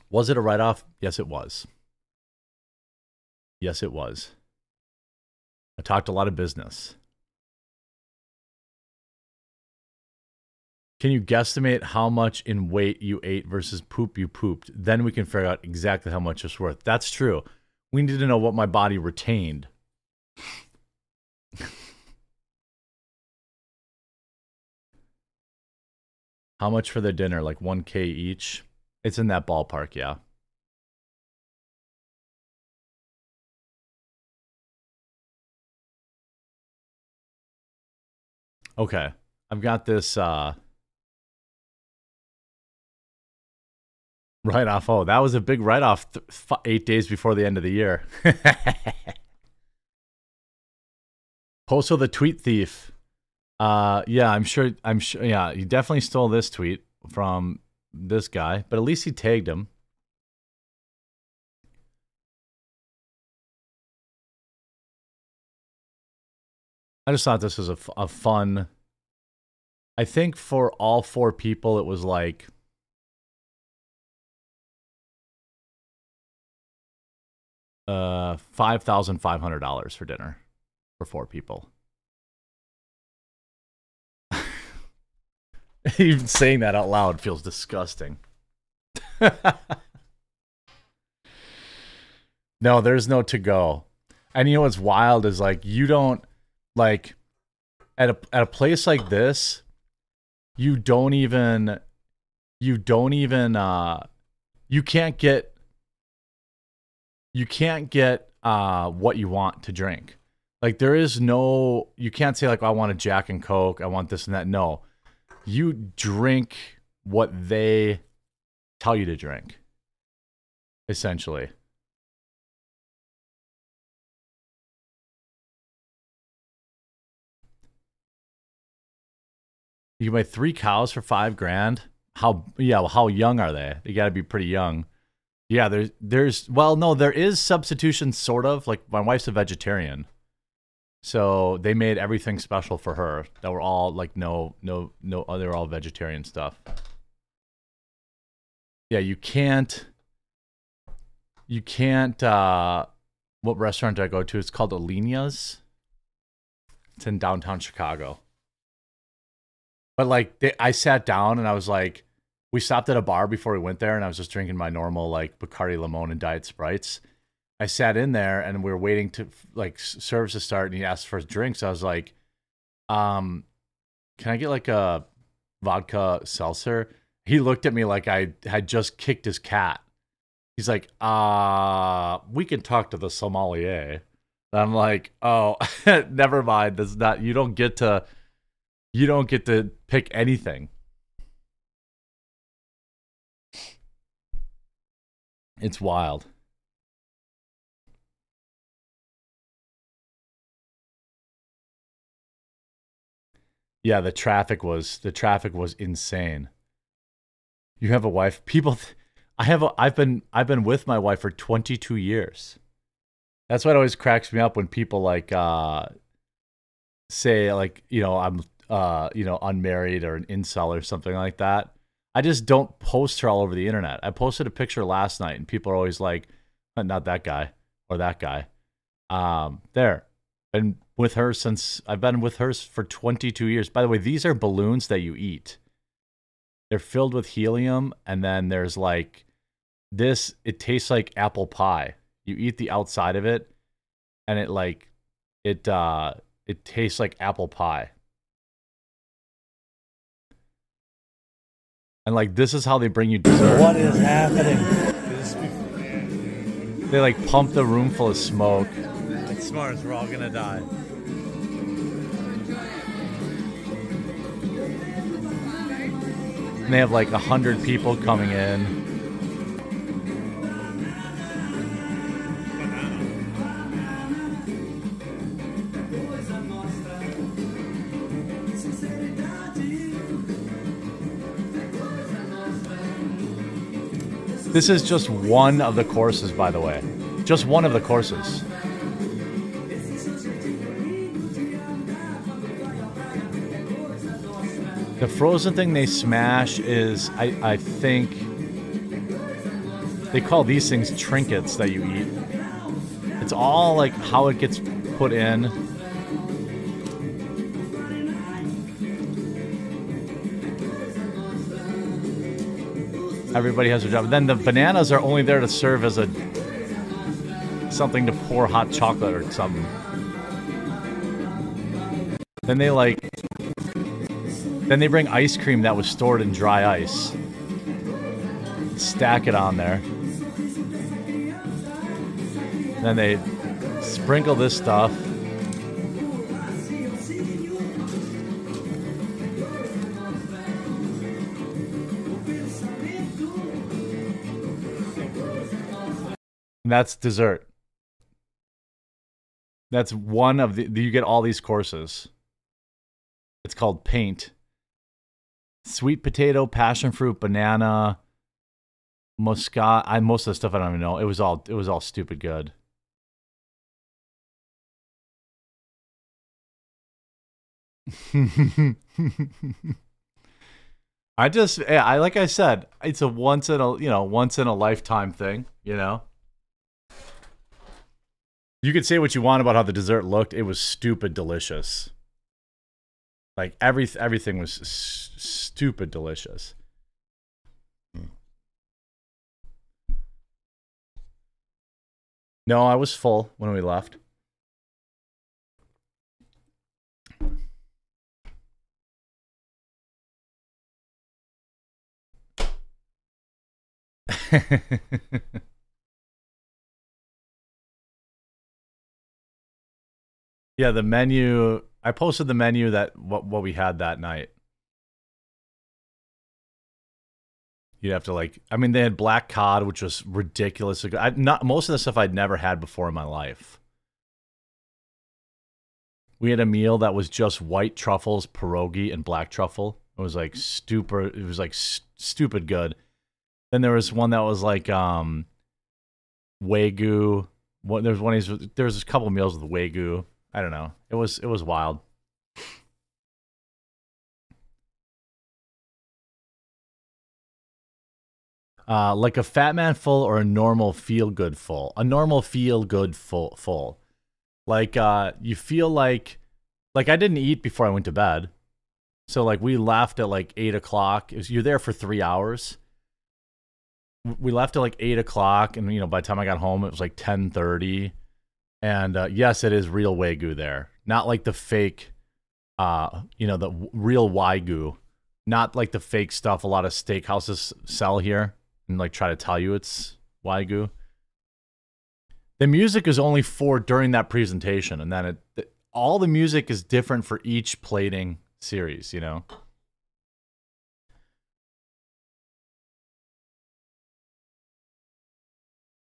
Was it a write off? Yes, it was. Yes, it was. I talked a lot of business. Can you guesstimate how much in weight you ate versus poop you pooped? Then we can figure out exactly how much it's worth. That's true. We need to know what my body retained. how much for the dinner? Like 1K each? It's in that ballpark, yeah. Okay. I've got this uh write off. Oh, that was a big write off 8 days before the end of the year. Poso the tweet thief. Uh yeah, I'm sure I'm sure yeah, he definitely stole this tweet from this guy, but at least he tagged him. I just thought this was a, a fun. I think for all four people, it was like. Uh, five thousand five hundred dollars for dinner for four people. Even saying that out loud feels disgusting. no, there's no to go. And you know what's wild is like you don't like at a at a place like this, you don't even you don't even uh you can't get you can't get uh, what you want to drink. Like there is no, you can't say like, oh, I want a Jack and Coke, I want this and that. No, you drink what they tell you to drink, essentially. You can buy three cows for five grand. How yeah? Well, how young are they? They got to be pretty young. Yeah, there's there's well, no, there is substitution sort of. Like my wife's a vegetarian, so they made everything special for her. That were all like no no no, were all vegetarian stuff. Yeah, you can't. You can't. uh What restaurant do I go to? It's called Alinea's. It's in downtown Chicago. But like, they, I sat down and I was like, we stopped at a bar before we went there, and I was just drinking my normal like Bacardi Limon and Diet Sprites. I sat in there and we were waiting to like service to start, and he asked for his drinks. I was like, um, can I get like a vodka seltzer? He looked at me like I had just kicked his cat. He's like, uh, we can talk to the sommelier. And I'm like, oh, never mind. That's not, you don't get to, you don't get to pick anything. It's wild. Yeah, the traffic was the traffic was insane. You have a wife. People I have a I've been I've been with my wife for 22 years. That's what always cracks me up when people like uh say like, you know, I'm uh, you know, unmarried or an incel or something like that. I just don't post her all over the internet. I posted a picture last night and people are always like, not that guy or that guy. Um, there. Been with her since I've been with her for 22 years. By the way, these are balloons that you eat. They're filled with helium, and then there's like this. It tastes like apple pie. You eat the outside of it, and it like it uh it tastes like apple pie. And like this is how they bring you dessert. What is happening? They like pump the room full of smoke. It's smart. We're all gonna die. And they have like a hundred people coming in. This is just one of the courses, by the way. Just one of the courses. The frozen thing they smash is, I, I think, they call these things trinkets that you eat. It's all like how it gets put in. Everybody has their job. Then the bananas are only there to serve as a something to pour hot chocolate or something. Then they like then they bring ice cream that was stored in dry ice. Stack it on there. Then they sprinkle this stuff. And that's dessert. That's one of the you get all these courses. It's called paint. Sweet potato, passion fruit, banana, muscat. I most of the stuff I don't even know. It was all it was all stupid good. I just I like I said, it's a once in a you know once in a lifetime thing. You know. You could say what you want about how the dessert looked. It was stupid delicious. Like every everything was stupid delicious. Hmm. No, I was full when we left. yeah, the menu. I posted the menu that what what we had that night. You'd have to like. I mean, they had black cod, which was ridiculous. I, not most of the stuff I'd never had before in my life. We had a meal that was just white truffles, pierogi, and black truffle. It was like stupid. It was like st- stupid good. Then there was one that was like um, wagyu. What there's one. Of these, there was a couple meals with wagyu. I don't know. It was it was wild. Uh, like a fat man full or a normal feel good full. A normal feel good full full. Like uh, you feel like like I didn't eat before I went to bed. So like we left at like eight o'clock. Was, you're there for three hours. We left at like eight o'clock, and you know by the time I got home, it was like ten thirty. And uh, yes, it is real wagyu there, not like the fake, uh, you know, the real wagyu, not like the fake stuff a lot of steakhouses sell here and like try to tell you it's wagyu. The music is only for during that presentation, and then it all the music is different for each plating series, you know.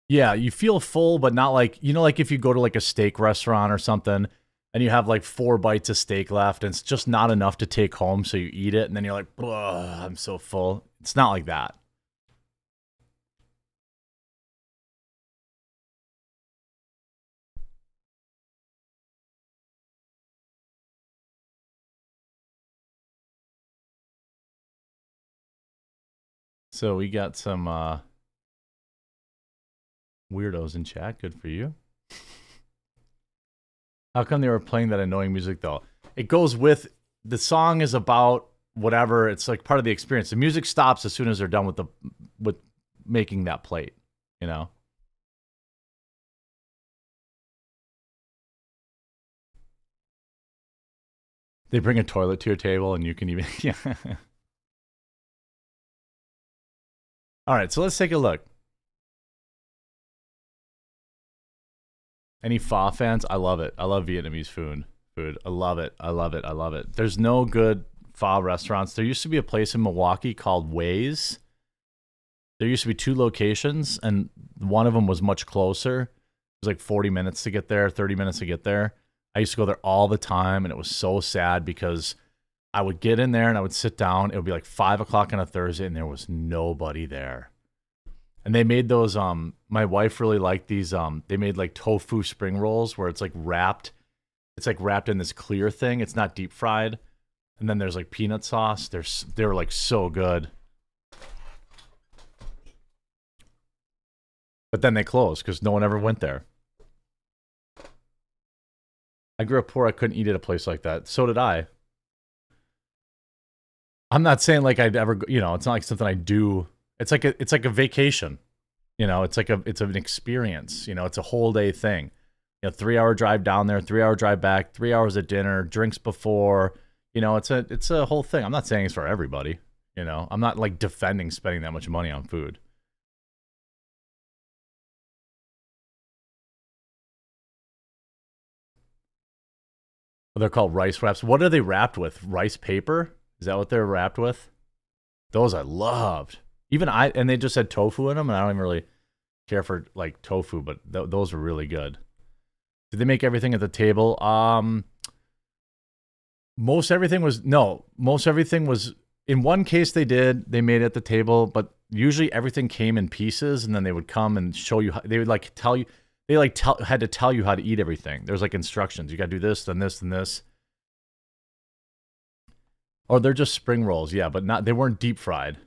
Yeah, you feel full, but not like you know, like if you go to like a steak restaurant or something, and you have like four bites of steak left, and it's just not enough to take home, so you eat it, and then you're like, I'm so full. It's not like that. So we got some uh, weirdos in chat. Good for you. How come they were playing that annoying music though? It goes with the song is about whatever. It's like part of the experience. The music stops as soon as they're done with the with making that plate. You know. They bring a toilet to your table and you can even yeah. All right, so let's take a look. Any pho fans? I love it. I love Vietnamese food. Food. I love it. I love it. I love it. There's no good pho restaurants. There used to be a place in Milwaukee called Ways. There used to be two locations, and one of them was much closer. It was like 40 minutes to get there, 30 minutes to get there. I used to go there all the time, and it was so sad because – I would get in there and I would sit down. It would be like five o'clock on a Thursday, and there was nobody there. And they made those. Um, my wife really liked these. Um, they made like tofu spring rolls where it's like wrapped. It's like wrapped in this clear thing. It's not deep fried. And then there's like peanut sauce. They're they were like so good. But then they closed because no one ever went there. I grew up poor. I couldn't eat at a place like that. So did I. I'm not saying like I'd ever, you know, it's not like something I do. It's like a, it's like a vacation. You know, it's like a, it's an experience. You know, it's a whole day thing. You know, three hour drive down there, three hour drive back, three hours at dinner, drinks before. You know, it's a, it's a whole thing. I'm not saying it's for everybody. You know, I'm not like defending spending that much money on food. They're called rice wraps. What are they wrapped with? Rice paper? Is that what they're wrapped with? Those I loved. Even I, and they just had tofu in them, and I don't even really care for like tofu, but th- those were really good. Did they make everything at the table? Um, most everything was no. Most everything was in one case they did. They made it at the table, but usually everything came in pieces, and then they would come and show you. How, they would like tell you. They like tell had to tell you how to eat everything. There's like instructions. You got to do this, then this, then this. Or they're just spring rolls, yeah, but not they weren't deep fried.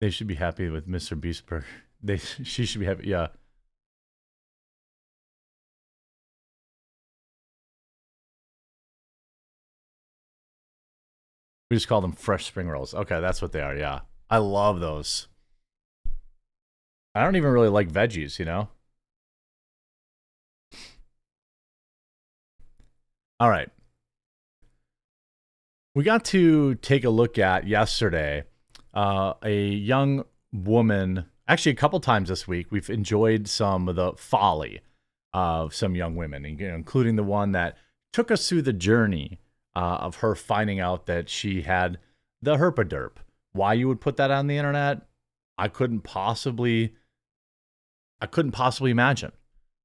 They should be happy with Mr. Beastburger. They she should be happy, yeah. We just call them fresh spring rolls. Okay, that's what they are, yeah. I love those. I don't even really like veggies, you know? All right. We got to take a look at yesterday uh, a young woman, actually, a couple times this week, we've enjoyed some of the folly of some young women, including the one that took us through the journey uh, of her finding out that she had the herpaderp. Why you would put that on the internet, I couldn't possibly I couldn't possibly imagine.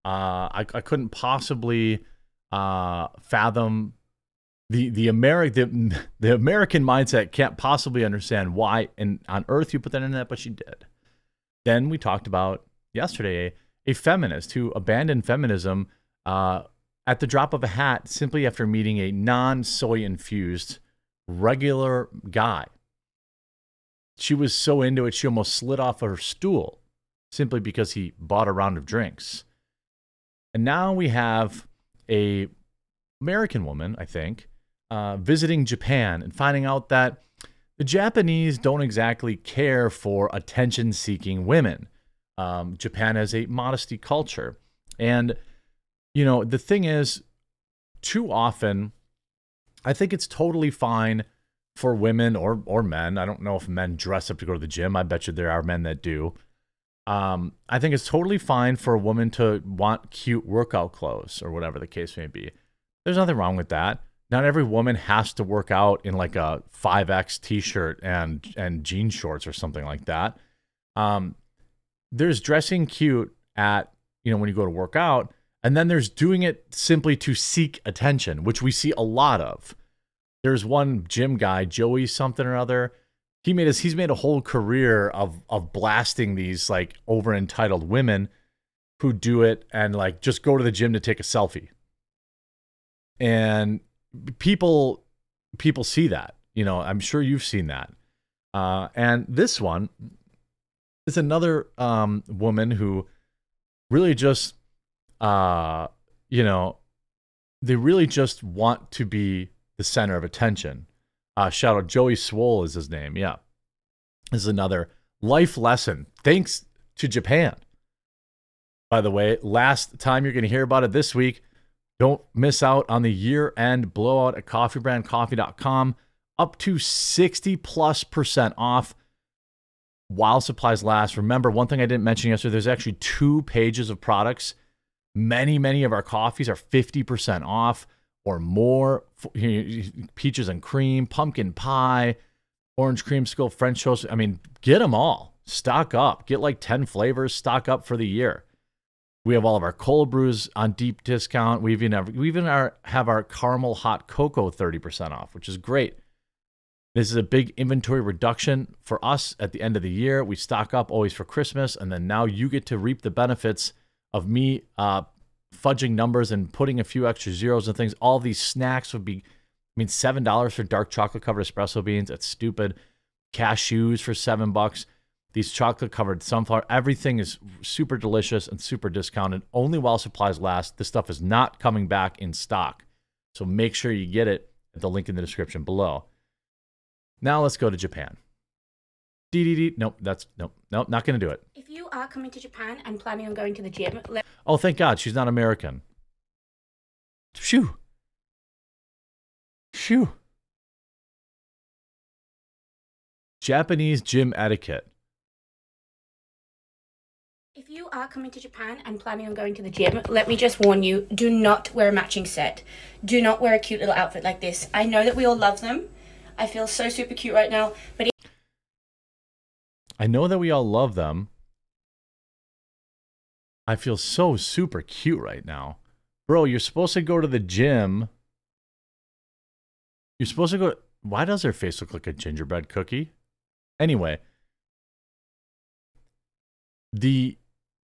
Uh, I, I couldn't possibly uh, fathom the the American the, the American mindset can't possibly understand why and on earth you put that in that, but she did. Then we talked about yesterday a, feminist who abandoned feminism uh, at the drop of a hat simply after meeting a non soy infused regular guy. She was so into it she almost slid off her stool simply because he bought a round of drinks. And now we have a American woman, I think, uh, visiting Japan and finding out that the Japanese don't exactly care for attention seeking women. Um, Japan has a modesty culture. And, you know, the thing is, too often, I think it's totally fine for women or, or men. I don't know if men dress up to go to the gym. I bet you there are men that do. Um, I think it's totally fine for a woman to want cute workout clothes or whatever the case may be. There's nothing wrong with that. Not every woman has to work out in like a 5X t-shirt and and jean shorts or something like that. Um, there's dressing cute at, you know, when you go to work out, and then there's doing it simply to seek attention, which we see a lot of. There's one gym guy, Joey something or other, he made us he's made a whole career of of blasting these like over entitled women who do it and like just go to the gym to take a selfie and people people see that you know i'm sure you've seen that uh, and this one is another um, woman who really just uh, you know they really just want to be the center of attention uh, shout out Joey Swoll is his name. Yeah. This is another life lesson. Thanks to Japan. By the way, last time you're going to hear about it this week. Don't miss out on the year end blowout at coffeebrandcoffee.com. Up to 60 plus percent off while supplies last. Remember, one thing I didn't mention yesterday there's actually two pages of products. Many, many of our coffees are 50% off or more. Peaches and cream, pumpkin pie, orange creamsicle, French toast. I mean, get them all. Stock up. Get like 10 flavors, stock up for the year. We have all of our cold brews on deep discount. We even have, we even are, have our caramel hot cocoa 30% off, which is great. This is a big inventory reduction for us at the end of the year. We stock up always for Christmas, and then now you get to reap the benefits of me uh, fudging numbers and putting a few extra zeros and things. All these snacks would be, I mean, seven dollars for dark chocolate covered espresso beans. That's stupid. Cashews for seven bucks. These chocolate covered sunflower. Everything is super delicious and super discounted. Only while supplies last. This stuff is not coming back in stock, so make sure you get it at the link in the description below. Now let's go to Japan. DDD. Nope, that's nope, nope, not going to do it. If you are coming to Japan and planning on going to the gym, Oh, thank God she's not American. Shoo. Shoo. Japanese gym etiquette. You are coming to Japan and planning on going to the gym, let me just warn you do not wear a matching set. Do not wear a cute little outfit like this. I know that we all love them. I feel so super cute right now, but I know that we all love them. I feel so super cute right now. Bro, you're supposed to go to the gym. You're supposed to go. Why does her face look like a gingerbread cookie? Anyway, the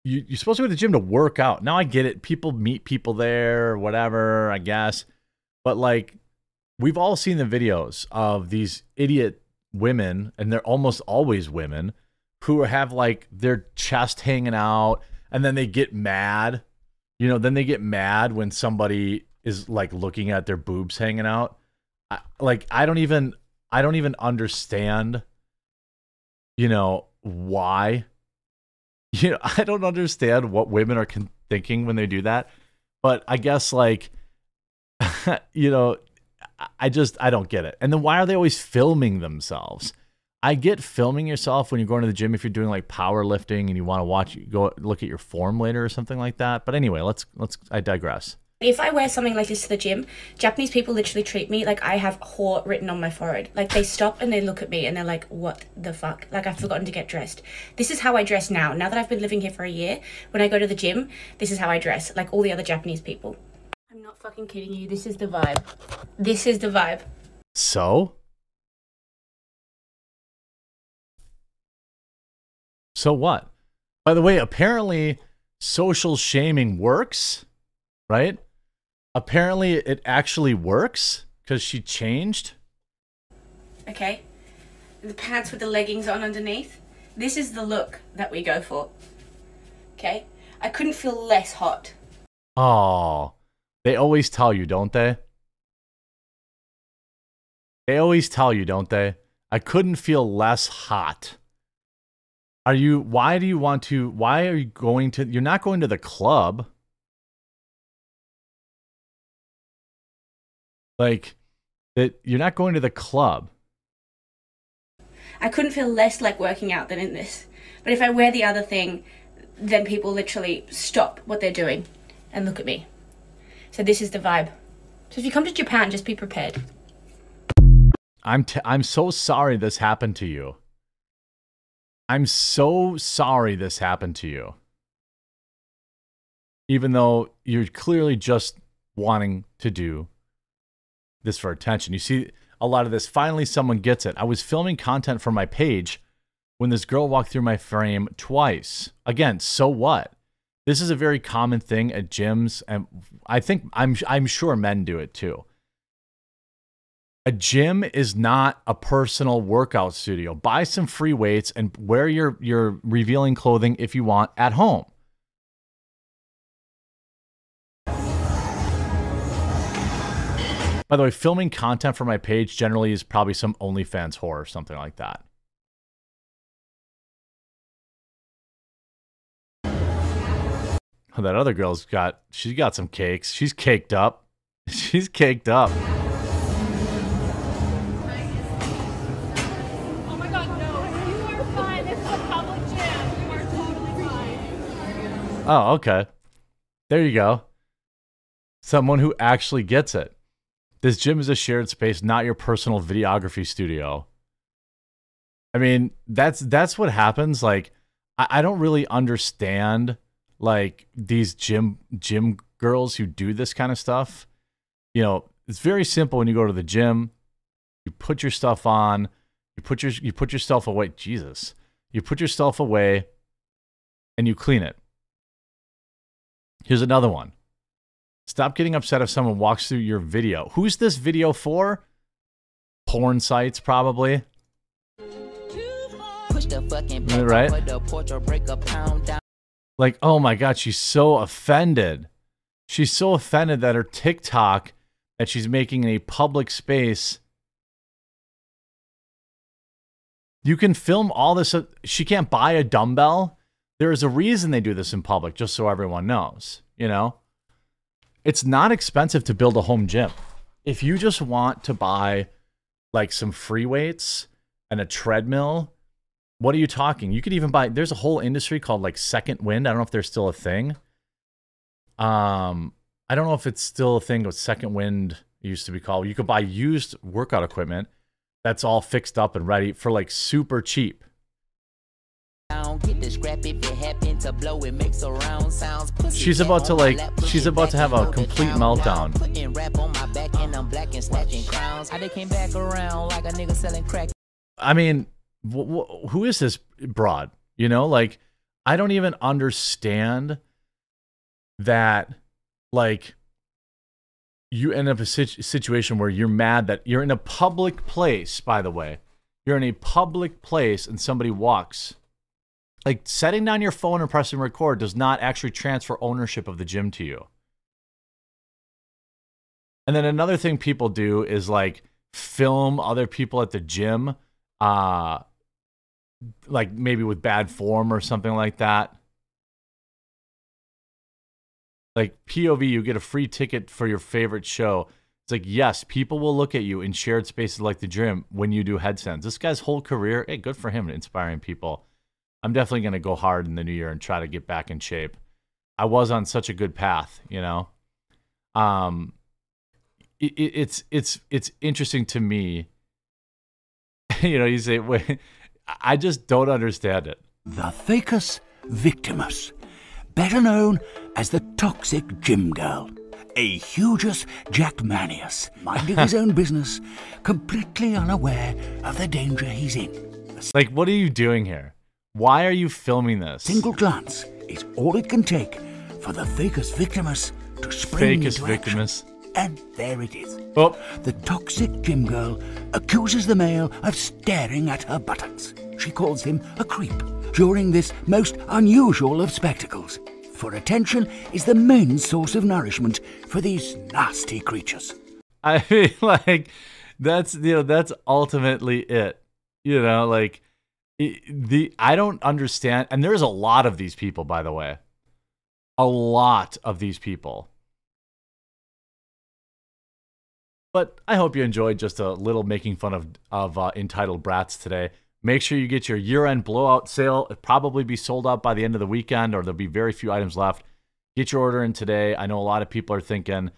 you, you're supposed to go to the gym to work out. Now I get it. People meet people there, whatever, I guess. But like, we've all seen the videos of these idiot women, and they're almost always women, who have like their chest hanging out and then they get mad. You know, then they get mad when somebody is like looking at their boobs hanging out. I, like I don't even I don't even understand you know why you know I don't understand what women are con- thinking when they do that. But I guess like you know I just I don't get it. And then why are they always filming themselves? I get filming yourself when you're going to the gym if you're doing like powerlifting and you want to watch go look at your form later or something like that. But anyway, let's let's I digress. If I wear something like this to the gym, Japanese people literally treat me like I have whore written on my forehead. Like they stop and they look at me and they're like, what the fuck? Like I've forgotten to get dressed. This is how I dress now. Now that I've been living here for a year, when I go to the gym, this is how I dress, like all the other Japanese people. I'm not fucking kidding you. This is the vibe. This is the vibe. So? So what? By the way, apparently social shaming works, right? Apparently it actually works because she changed. Okay? The pants with the leggings on underneath. This is the look that we go for. Okay? I couldn't feel less hot. Oh, they always tell you, don't they? They always tell you, don't they? I couldn't feel less hot. Are you, why do you want to, why are you going to, you're not going to the club. Like, that you're not going to the club. I couldn't feel less like working out than in this. But if I wear the other thing, then people literally stop what they're doing and look at me. So this is the vibe. So if you come to Japan, just be prepared. I'm t- I'm so sorry this happened to you. I'm so sorry this happened to you. Even though you're clearly just wanting to do this for attention. You see a lot of this. Finally, someone gets it. I was filming content for my page when this girl walked through my frame twice. Again, so what? This is a very common thing at gyms, and I think I'm I'm sure men do it too. A gym is not a personal workout studio. Buy some free weights and wear your your revealing clothing if you want at home. By the way, filming content for my page generally is probably some OnlyFans horror or something like that. Oh, that other girl's got she's got some cakes. She's caked up. She's caked up. Oh my god, no. You are fine. This is a public gym. You are totally fine. Oh, okay. There you go. Someone who actually gets it. This gym is a shared space, not your personal videography studio. I mean, that's that's what happens. Like, I, I don't really understand like these gym gym girls who do this kind of stuff. You know, it's very simple when you go to the gym. You put your stuff on. You put your you put yourself away. Jesus, you put yourself away, and you clean it. Here's another one. Stop getting upset if someone walks through your video. Who's this video for? Porn sites, probably. Push the fucking Right, right. for the porch or break a pound down. Like, oh my God, she's so offended. She's so offended that her TikTok that she's making in a public space. You can film all this. uh, She can't buy a dumbbell. There is a reason they do this in public, just so everyone knows, you know? It's not expensive to build a home gym. If you just want to buy like some free weights and a treadmill, what are you talking? You could even buy there's a whole industry called like second wind. I don't know if there's still a thing. Um I don't know if it's still a thing what second wind used to be called. You could buy used workout equipment that's all fixed up and ready for like super cheap. She's about to, like- she's about to have a and hold it complete meltdown. down. Putting rap on my back and I'm black and snatching crowns. How they came back around like a nigga selling crack. I mean, wh- wh- who is this broad? You know, like I don't even understand that. Like, you end up a situ- situation where you're mad that you're in a public place. By the way, you're in a public place and somebody walks. Like setting down your phone and pressing record does not actually transfer ownership of the gym to you. And then another thing people do is like film other people at the gym uh like maybe with bad form or something like that. Like POV, you get a free ticket for your favorite show. It's like, yes, people will look at you in shared spaces like the gym when you do headstands. This guy's whole career, hey, good for him, inspiring people. I'm definitely going to go hard in the new year and try to get back in shape. I was on such a good path, you know. um, it, it, it's it's it's interesting to me. you know, you say, wait, I just don't understand it. The Thacus victimus, better known as the toxic gym girl. A hugeus Jackmanius, minding his own business, completely unaware of the danger he's in. Like, what are you doing here? Why are you filming this? Single glance is all it can take for the Thacus victimus to spring Facus into action. victimus. And there it is. Oh, The toxic gym girl accuses the male of staring at her buttocks. She calls him a creep during this most unusual of spectacles. For attention is the main source of nourishment for these nasty creatures. I mean, like, that's you know, that's ultimately it. You know, like the I don't understand, and there's a lot of these people, by the way, a lot of these people. But I hope you enjoyed just a little making fun of of uh, entitled brats today. Make sure you get your year-end blowout sale. It'll probably be sold out by the end of the weekend, or there'll be very few items left. Get your order in today. I know a lot of people are thinking,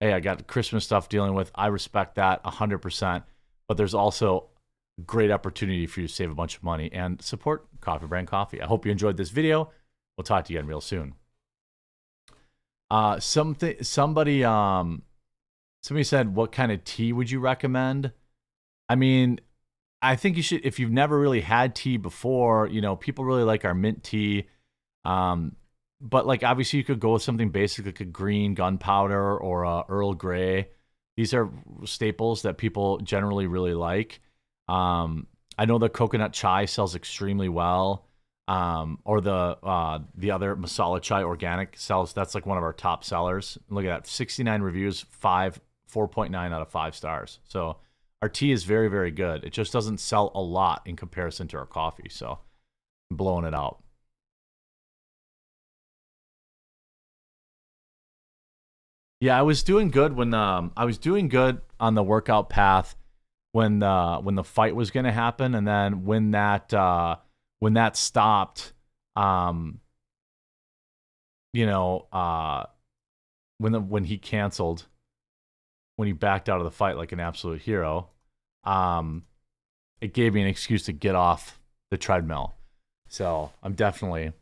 "Hey, I got Christmas stuff dealing with." I respect that 100%, but there's also great opportunity for you to save a bunch of money and support Coffee Brand Coffee. I hope you enjoyed this video. We'll talk to you again real soon. Uh, something somebody um somebody said, "What kind of tea would you recommend?" I mean, I think you should if you've never really had tea before. You know, people really like our mint tea. Um, but like obviously you could go with something basic like a green gunpowder or a Earl Grey. These are staples that people generally really like. Um, I know the coconut chai sells extremely well. Um, or the uh, the other masala chai organic sells. That's like one of our top sellers. Look at that, 69 reviews, five, 4.9 out of five stars. So our tea is very, very good. It just doesn't sell a lot in comparison to our coffee. So I'm blowing it out. Yeah, I was doing good when um I was doing good on the workout path when the when the fight was going to happen and then when that uh when that stopped um you know uh when the when he canceled when he backed out of the fight like an absolute hero um it gave me an excuse to get off the treadmill. So i'm definitely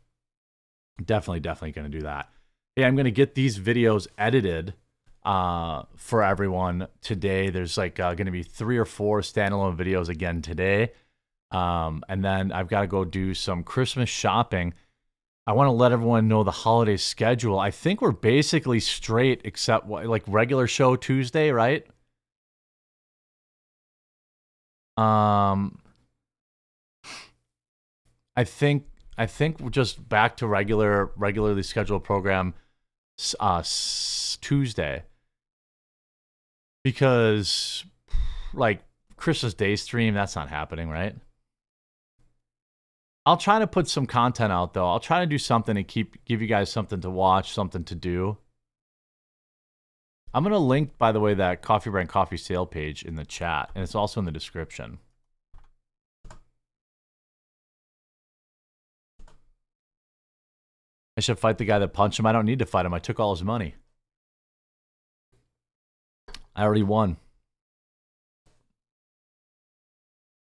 definitely definitely going to do that. Hey i'm going to get these videos edited uh for everyone today there's like uh, going to be three or four standalone videos again today um and then i've got to go do some christmas shopping I want to let everyone know the holiday schedule. I think we're basically straight except like regular show Tuesday, right? Um I think I think we're just back to regular regularly scheduled program uh Tuesday. Because like Christmas Day stream, that's not happening, right? I'll try to put some content out though. I'll try to do something to keep give you guys something to watch, something to do. I'm gonna link, by the way, that Coffee Brand Coffee sale page in the chat, and it's also in the description. I should fight the guy that punched him. I don't need to fight him. I took all his money. I already won.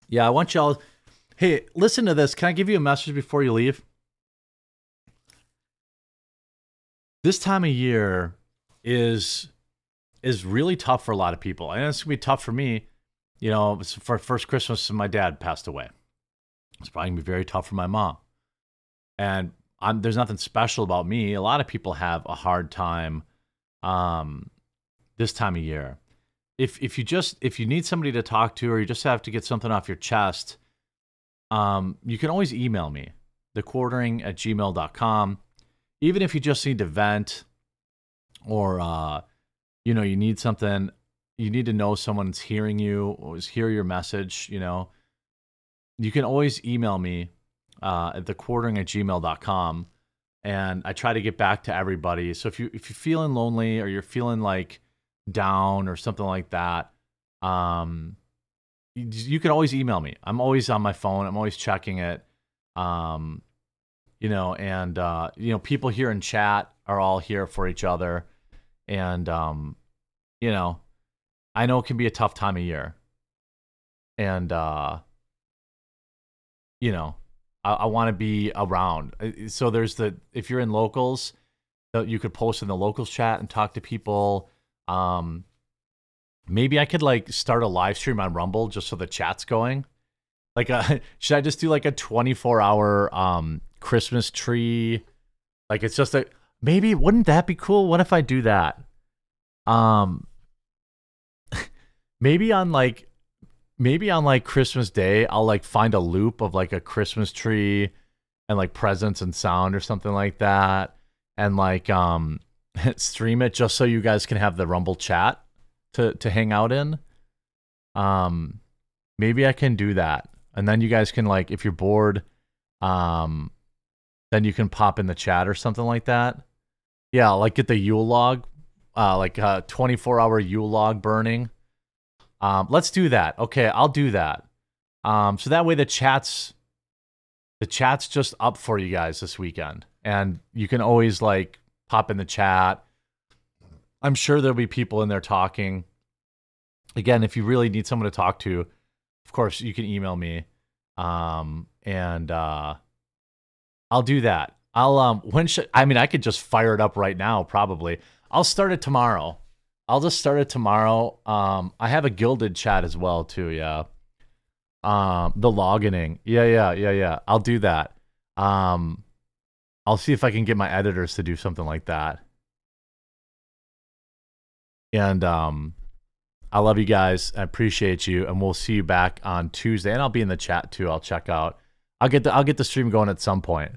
Yeah, I want y'all. Hey, listen to this. Can I give you a message before you leave? This time of year is is really tough for a lot of people, and it's gonna be tough for me. You know, for first Christmas, my dad passed away. It's probably gonna be very tough for my mom, and I'm, there's nothing special about me. A lot of people have a hard time um, this time of year. If if you just if you need somebody to talk to, or you just have to get something off your chest um, you can always email me, thequartering at gmail.com. Even if you just need to vent or, uh, you know, you need something, you need to know someone's hearing you or is hear your message, you know, you can always email me uh, at thequartering at gmail.com. And I try to get back to everybody. So if you if you're feeling lonely or you're feeling like down or something like that, um, you, you can always email me. I'm always on my phone. I'm always checking it. Um, you know, and uh, you know, people here in chat are all here for each other, and um, you know, I know it can be a tough time of year, and uh, you know, I, I want to be around. So there's the if you're in locals, uh, you could post in the locals chat and talk to people. Um, maybe I could like start a live stream on Rumble just so the chat's going. Like, a, should I just do like a 24 hour um Christmas tree? Like, it's just a maybe. Wouldn't that be cool? What if I do that? Um, maybe on like maybe on like Christmas Day, I'll like find a loop of like a Christmas tree and like presents and sound or something like that, and like um stream it just so you guys can have the Rumble chat to to hang out in. Um, maybe I can do that, and then you guys can like if you're bored, um, then you can pop in the chat or something like that. Yeah, like get the Yule log, uh, like a 24 hour Yule log burning. Um, let's do that. Okay, I'll do that. Um, so that way the chat's the chat's just up for you guys this weekend, and you can always like pop in the chat. I'm sure there'll be people in there talking. Again, if you really need someone to talk to, of course you can email me, um, and uh, I'll do that. I'll um, when should I mean I could just fire it up right now. Probably I'll start it tomorrow. I'll just start it tomorrow. Um, I have a gilded chat as well too. Yeah. Um, the logging. Yeah, yeah, yeah, yeah. I'll do that. Um, I'll see if I can get my editors to do something like that. And um, I love you guys. I appreciate you, and we'll see you back on Tuesday. And I'll be in the chat too. I'll check out. I'll get the I'll get the stream going at some point.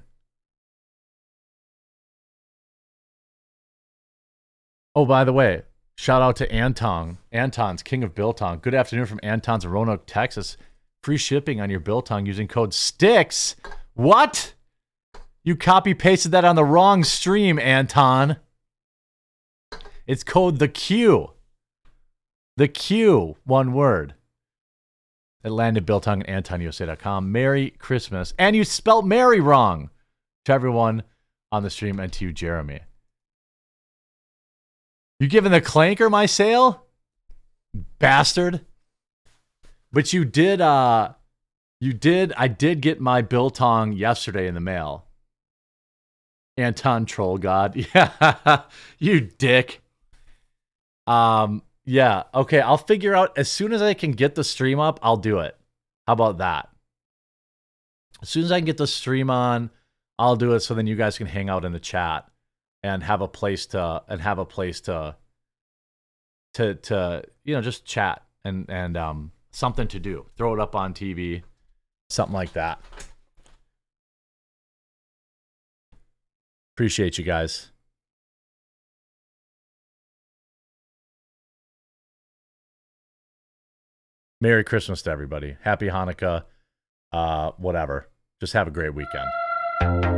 Oh, by the way, shout out to Anton. Anton's King of Biltong. Good afternoon from Anton's Roanoke, Texas. Free shipping on your Biltong using code STICKS. What? You copy pasted that on the wrong stream, Anton. It's called the Q. The Q, one word. It landed at AntonUSA.com. Merry Christmas. And you spelt Merry wrong to everyone on the stream and to you, Jeremy. You giving the clanker my sale? Bastard. But you did uh you did I did get my biltong yesterday in the mail. Anton Troll God. Yeah. you dick. Um yeah, okay, I'll figure out as soon as I can get the stream up, I'll do it. How about that? As soon as I can get the stream on, I'll do it so then you guys can hang out in the chat and have a place to and have a place to to to you know just chat and and um something to do throw it up on tv something like that appreciate you guys. Merry christmas to everybody. Happy hanukkah. Uh whatever. Just have a great weekend